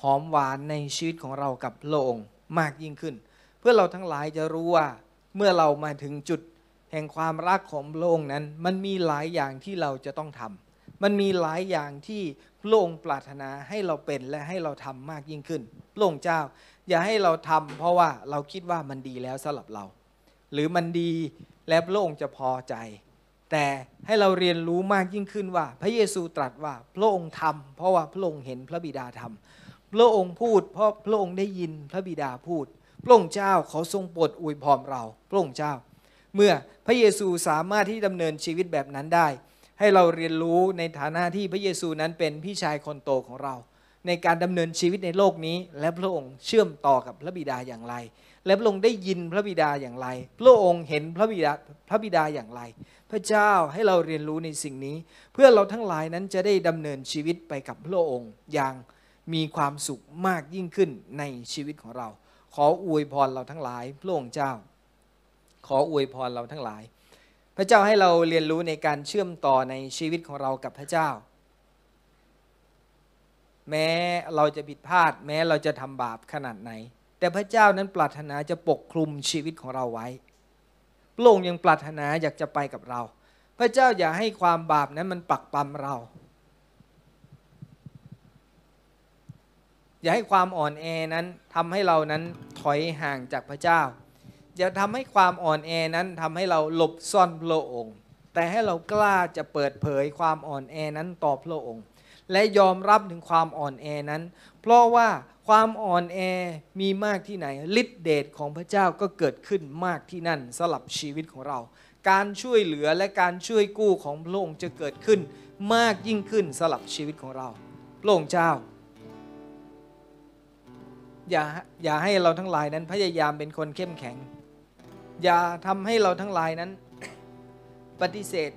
หอมหวานในชีวิตของเรากับพระองค์มากยิ่งขึ้น เพื่อเราทั้งหลายจะรู้ว่าเมื่อเรามาถึงจุด แห่งความรักของพระองค์นั้น มันมีหลายอย่างที่เราจะต้องทำมันมีหลายอย่างที่พระองค์ปรารถนาให้เราเป็นและให้เราทำมากยิ่งขึ้นพระองค์เจ้า อย่าให้เราทำเพราะว่าเราคิดว่ามันดีแล้วสำหรับเรา หรือมันดีและพระองค์จะพอใจ แต่ให้เราเรียนรู้มากยิ่งขึ้นว่า พระเยซูตรัสว่าพระองค์ทำเพราะว่าพระองค์เห็นพระบิดาทำพระองค์พูด เพราะพระองค์ได้ยินพระบิดาพูดพระองค์เจ้าขาทรงโปรดอวยพรเราพระองค์เจ้า เมื่อพระเยซูสามารถที่ดำเนินชีวิตแบบนั้นได้ ให้เราเรียนรู้ในฐานะที่พระเยซูนั้นเป็นพี่ชายคนโตของเรา ในการดำเนินชีวิตในโลกนี้ และพระองค์เชื่อมต่อกับพระบิดาอย่างไร และพระองค์ได้ยินพระบิดาอย่างไร พระองค์เห็นพระบิดาพระบิดาอย่างไร พระเจ้าให้เราเรียนรู้ในสิ่งนี้ เพื่อเราทั้งหลายนั้นจะได้ดำเนินชีวิตไปกับพระองค์อย่างมีความสุขมากยิ่งขึ้นในชีวิตของเรา ขออวยพรเราทั้งหลายพระองค์เจ้า ขออวยพรเราทั้งหลาย พระเจ้าให้เราเรียนรู้ในการเชื่อมต่อในชีวิตของเรากับพระเจ้า แม้เราจะผิดพลาด แม้เราจะทำบาปขนาดไหน แต่พระเจ้านั้นปรารถนาจะปกคลุมชีวิตของเราไว้พระองค์ยังปรารถนาอยากจะไปกับเรา พระเจ้าอย่าให้ความบาปนั้นมันปักปั๊มเรา อย่าให้ความอ่อนแอนั้นทำให้เรานั้นถอยห่างจากพระเจ้า อย่าทำให้ความอ่อนแอนั้นทำให้เราหลบซ่อนพระองค์ แต่ให้เรากล้าจะเปิดเผยความอ่อนแอนั้นต่อพระองค์ และยอมรับถึงความอ่อนแอนั้น เพราะว่าความอ่อนแอมีมากที่ไหนฤทธิเดชของพระเจ้าก็เกิดขึ้นมากที่นั่นสลับชีวิตของเรา การช่วยเหลือและการช่วยกู้ของพระองค์จะเกิดขึ้นมากยิ่งขึ้นสลับชีวิตของเราพระองค์เจ้าอย่าอย่าให้เราทั้งหลายนั้นพยายามเป็นคนเข้มแข็ง อย่าทำให้เราทั้งหลายนั้น ปฏิเสธ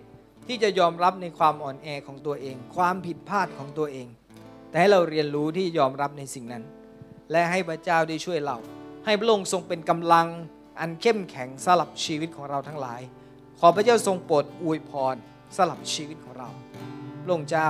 ที่จะยอมรับในความอ่อนแอของตัวเอง ความผิดพลาดของตัวเอง แต่ให้เราเรียนรู้ที่ยอมรับในสิ่งนั้น และให้พระเจ้าได้ช่วยเรา ให้พระองค์ทรงเป็นกำลังอันเข้มแข็งสลับชีวิตของเราทั้งหลาย ขอพระเจ้าทรงโปรดอวยพรสลับชีวิตของเราพระองค์เจ้า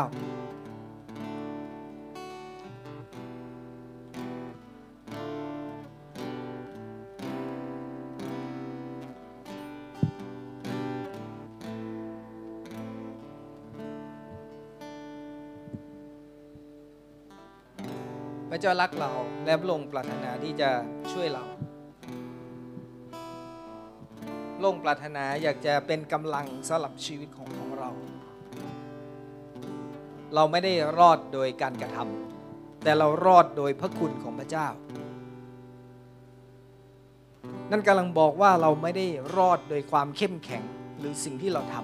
จ้ารักเรา และพระองค์ปรารถนาที่จะช่วยเราพระองค์ปรารถนาอยากจะเป็นกำลังสำหรับชีวิตของของเรา เราไม่ได้รอดโดยการกระทำแต่เรารอดโดยพระคุณของพระเจ้า นั่นกำลังบอกว่าเราไม่ได้รอดโดยความเข้มแข็งหรือสิ่งที่เราท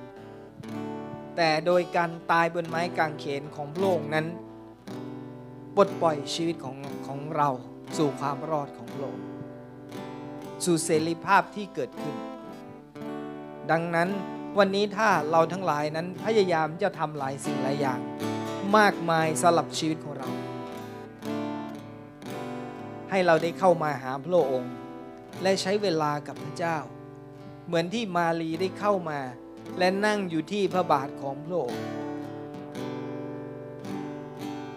ำแต่โดยการตายบนไม้กางเขนของพระองค์นั้น ปลดปล่อยชีวิตของของเราสู่ความรอดของพระองค์สู่เสรีภาพที่เกิดขึ้น ดังนั้นวันนี้ถ้าเราทั้งหลายนั้นพยายามจะทำหลายสิ่งหลายอย่าง มากมายสลับชีวิตของเรา ให้เราได้เข้ามาหาพระองค์ และใช้เวลากับพระเจ้า เหมือนที่มารีได้เข้ามา และนั่งอยู่ที่พระบาทของพระองค์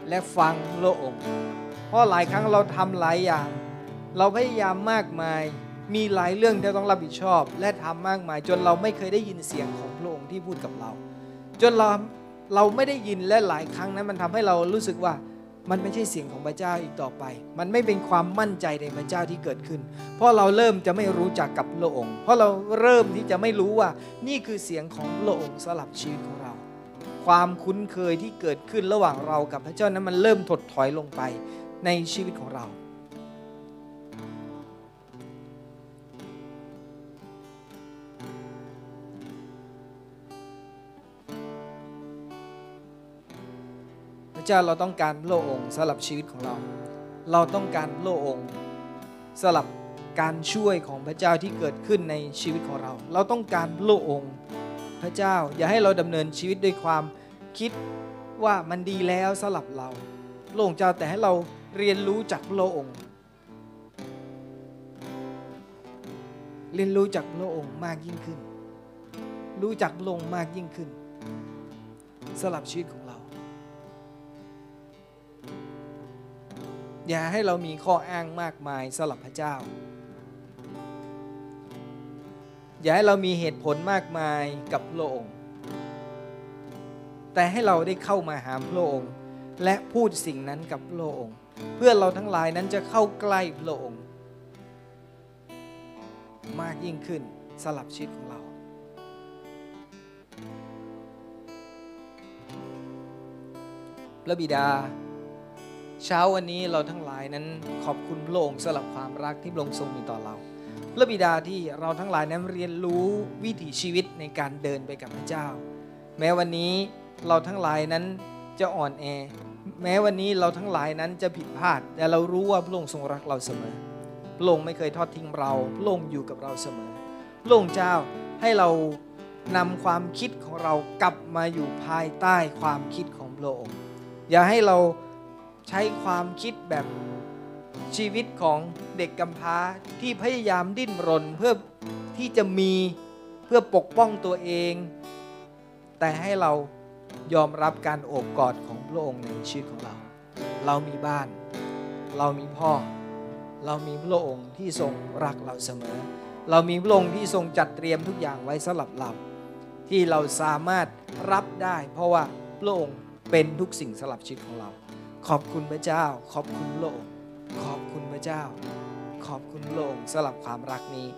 และฟังพระองค์ เพราะหลายครั้งเราทำหลายอย่าง เราพยายามมากมาย มีหลายเรื่องที่ต้องรับผิดชอบ และทำมากมาย จนเราไม่เคยได้ยินเสียงของพระองค์ที่พูดกับเรา จนเราเราไม่ได้ยินและหลายครั้งนั้นมันทำให้เรารู้สึกว่ามันไม่ใช่เสียงของพระเจ้าอีกต่อไป มันไม่เป็นความมั่นใจในพระเจ้าที่เกิดขึ้น เพราะเราเริ่มจะไม่รู้จักกับพระองค์ เพราะเราเริ่มที่จะไม่รู้ว่านี่คือเสียงของพระองค์สลับชีวิตของ ความคุ้นเคยที่เกิดขึ้นระหว่างเรากับพระเจ้านั้นมันเริ่มถดถอยลงไปในชีวิตของเรา พระเจ้าเราต้องการพระองค์สลับชีวิตของเรา เราต้องการพระองค์สลับการช่วยของพระเจ้าที่เกิดขึ้นในชีวิตของเรา เราต้องการพระองค์ พระเจ้า อย่าให้เราดำเนินชีวิตด้วยความคิดว่ามันดีแล้วสำหรับเราโล่งเจ้าแต่ให้เราเรียนรู้จากพระองค์ เรียนรู้จากพระองค์มากยิ่งขึ้น รู้จักพระองค์มากยิ่งขึ้นสำหรับชีวิตของเรา อย่าให้เรามีข้ออ้างมากมายสำหรับพระเจ้า อย่าให้เรามีเหตุผลมากมายกับพระองค์ แต่ให้เราได้เข้ามาหาพระองค์ และพูดสิ่งนั้นกับพระองค์ เพื่อเราทั้งหลายนั้นจะเข้าใกล้พระองค์ มากยิ่งขึ้นสลับชีวิตของเรา พระบิดา เช้าวันนี้เราทั้งหลายนั้นขอบคุณพระองค์สำหรับความรักที่พระองค์ทรงมีต่อเรา พระบิดาที่เราทั้งหลายนั้นเรียนรู้วิถีชีวิตในการเดินไปกับพระเจ้า แม้วันนี้เราทั้งหลายนั้นจะอ่อนแอ แม้วันนี้เราทั้งหลายนั้นจะผิดพลาด แต่เรารู้ว่าพระองค์ทรงรักเราเสมอพระองค์ไม่เคยทอดทิ้งเราพระองค์อยู่กับเราเสมอพระองค์เจ้าให้เรานำความคิดของเรากลับมาอยู่ภายใต้ความคิดของพระองค์อย่าให้เราใช้ความคิดแบบ ชีวิตของเด็กกำพร้าที่พยายามดิ้นรนเพื่อที่จะมีเพื่อปกป้องตัวเอง แต่ให้เรายอมรับการโอบกอดของพระองค์ในชีวิตของเรา เรามีบ้าน เรามีพ่อ เรามีพระองค์ที่ทรงรักเราเสมอ เรามีพระองค์ที่ทรงจัดเตรียมทุกอย่างไว้สำหรับเราที่เราสามารถรับได้ เพราะว่าพระองค์เป็นทุกสิ่งสำหรับชีวิตของเรา ขอบคุณพระเจ้า ขอบคุณพระองค์ ขอบคุณพระเจ้า ขอบคุณลงสำหรับความรักนี้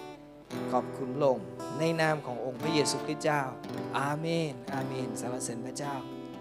ขอบคุณลงในนามขององค์พระเยซูคริสต์เจ้า อาเมน อาเมนสรรเสริญพระเจ้า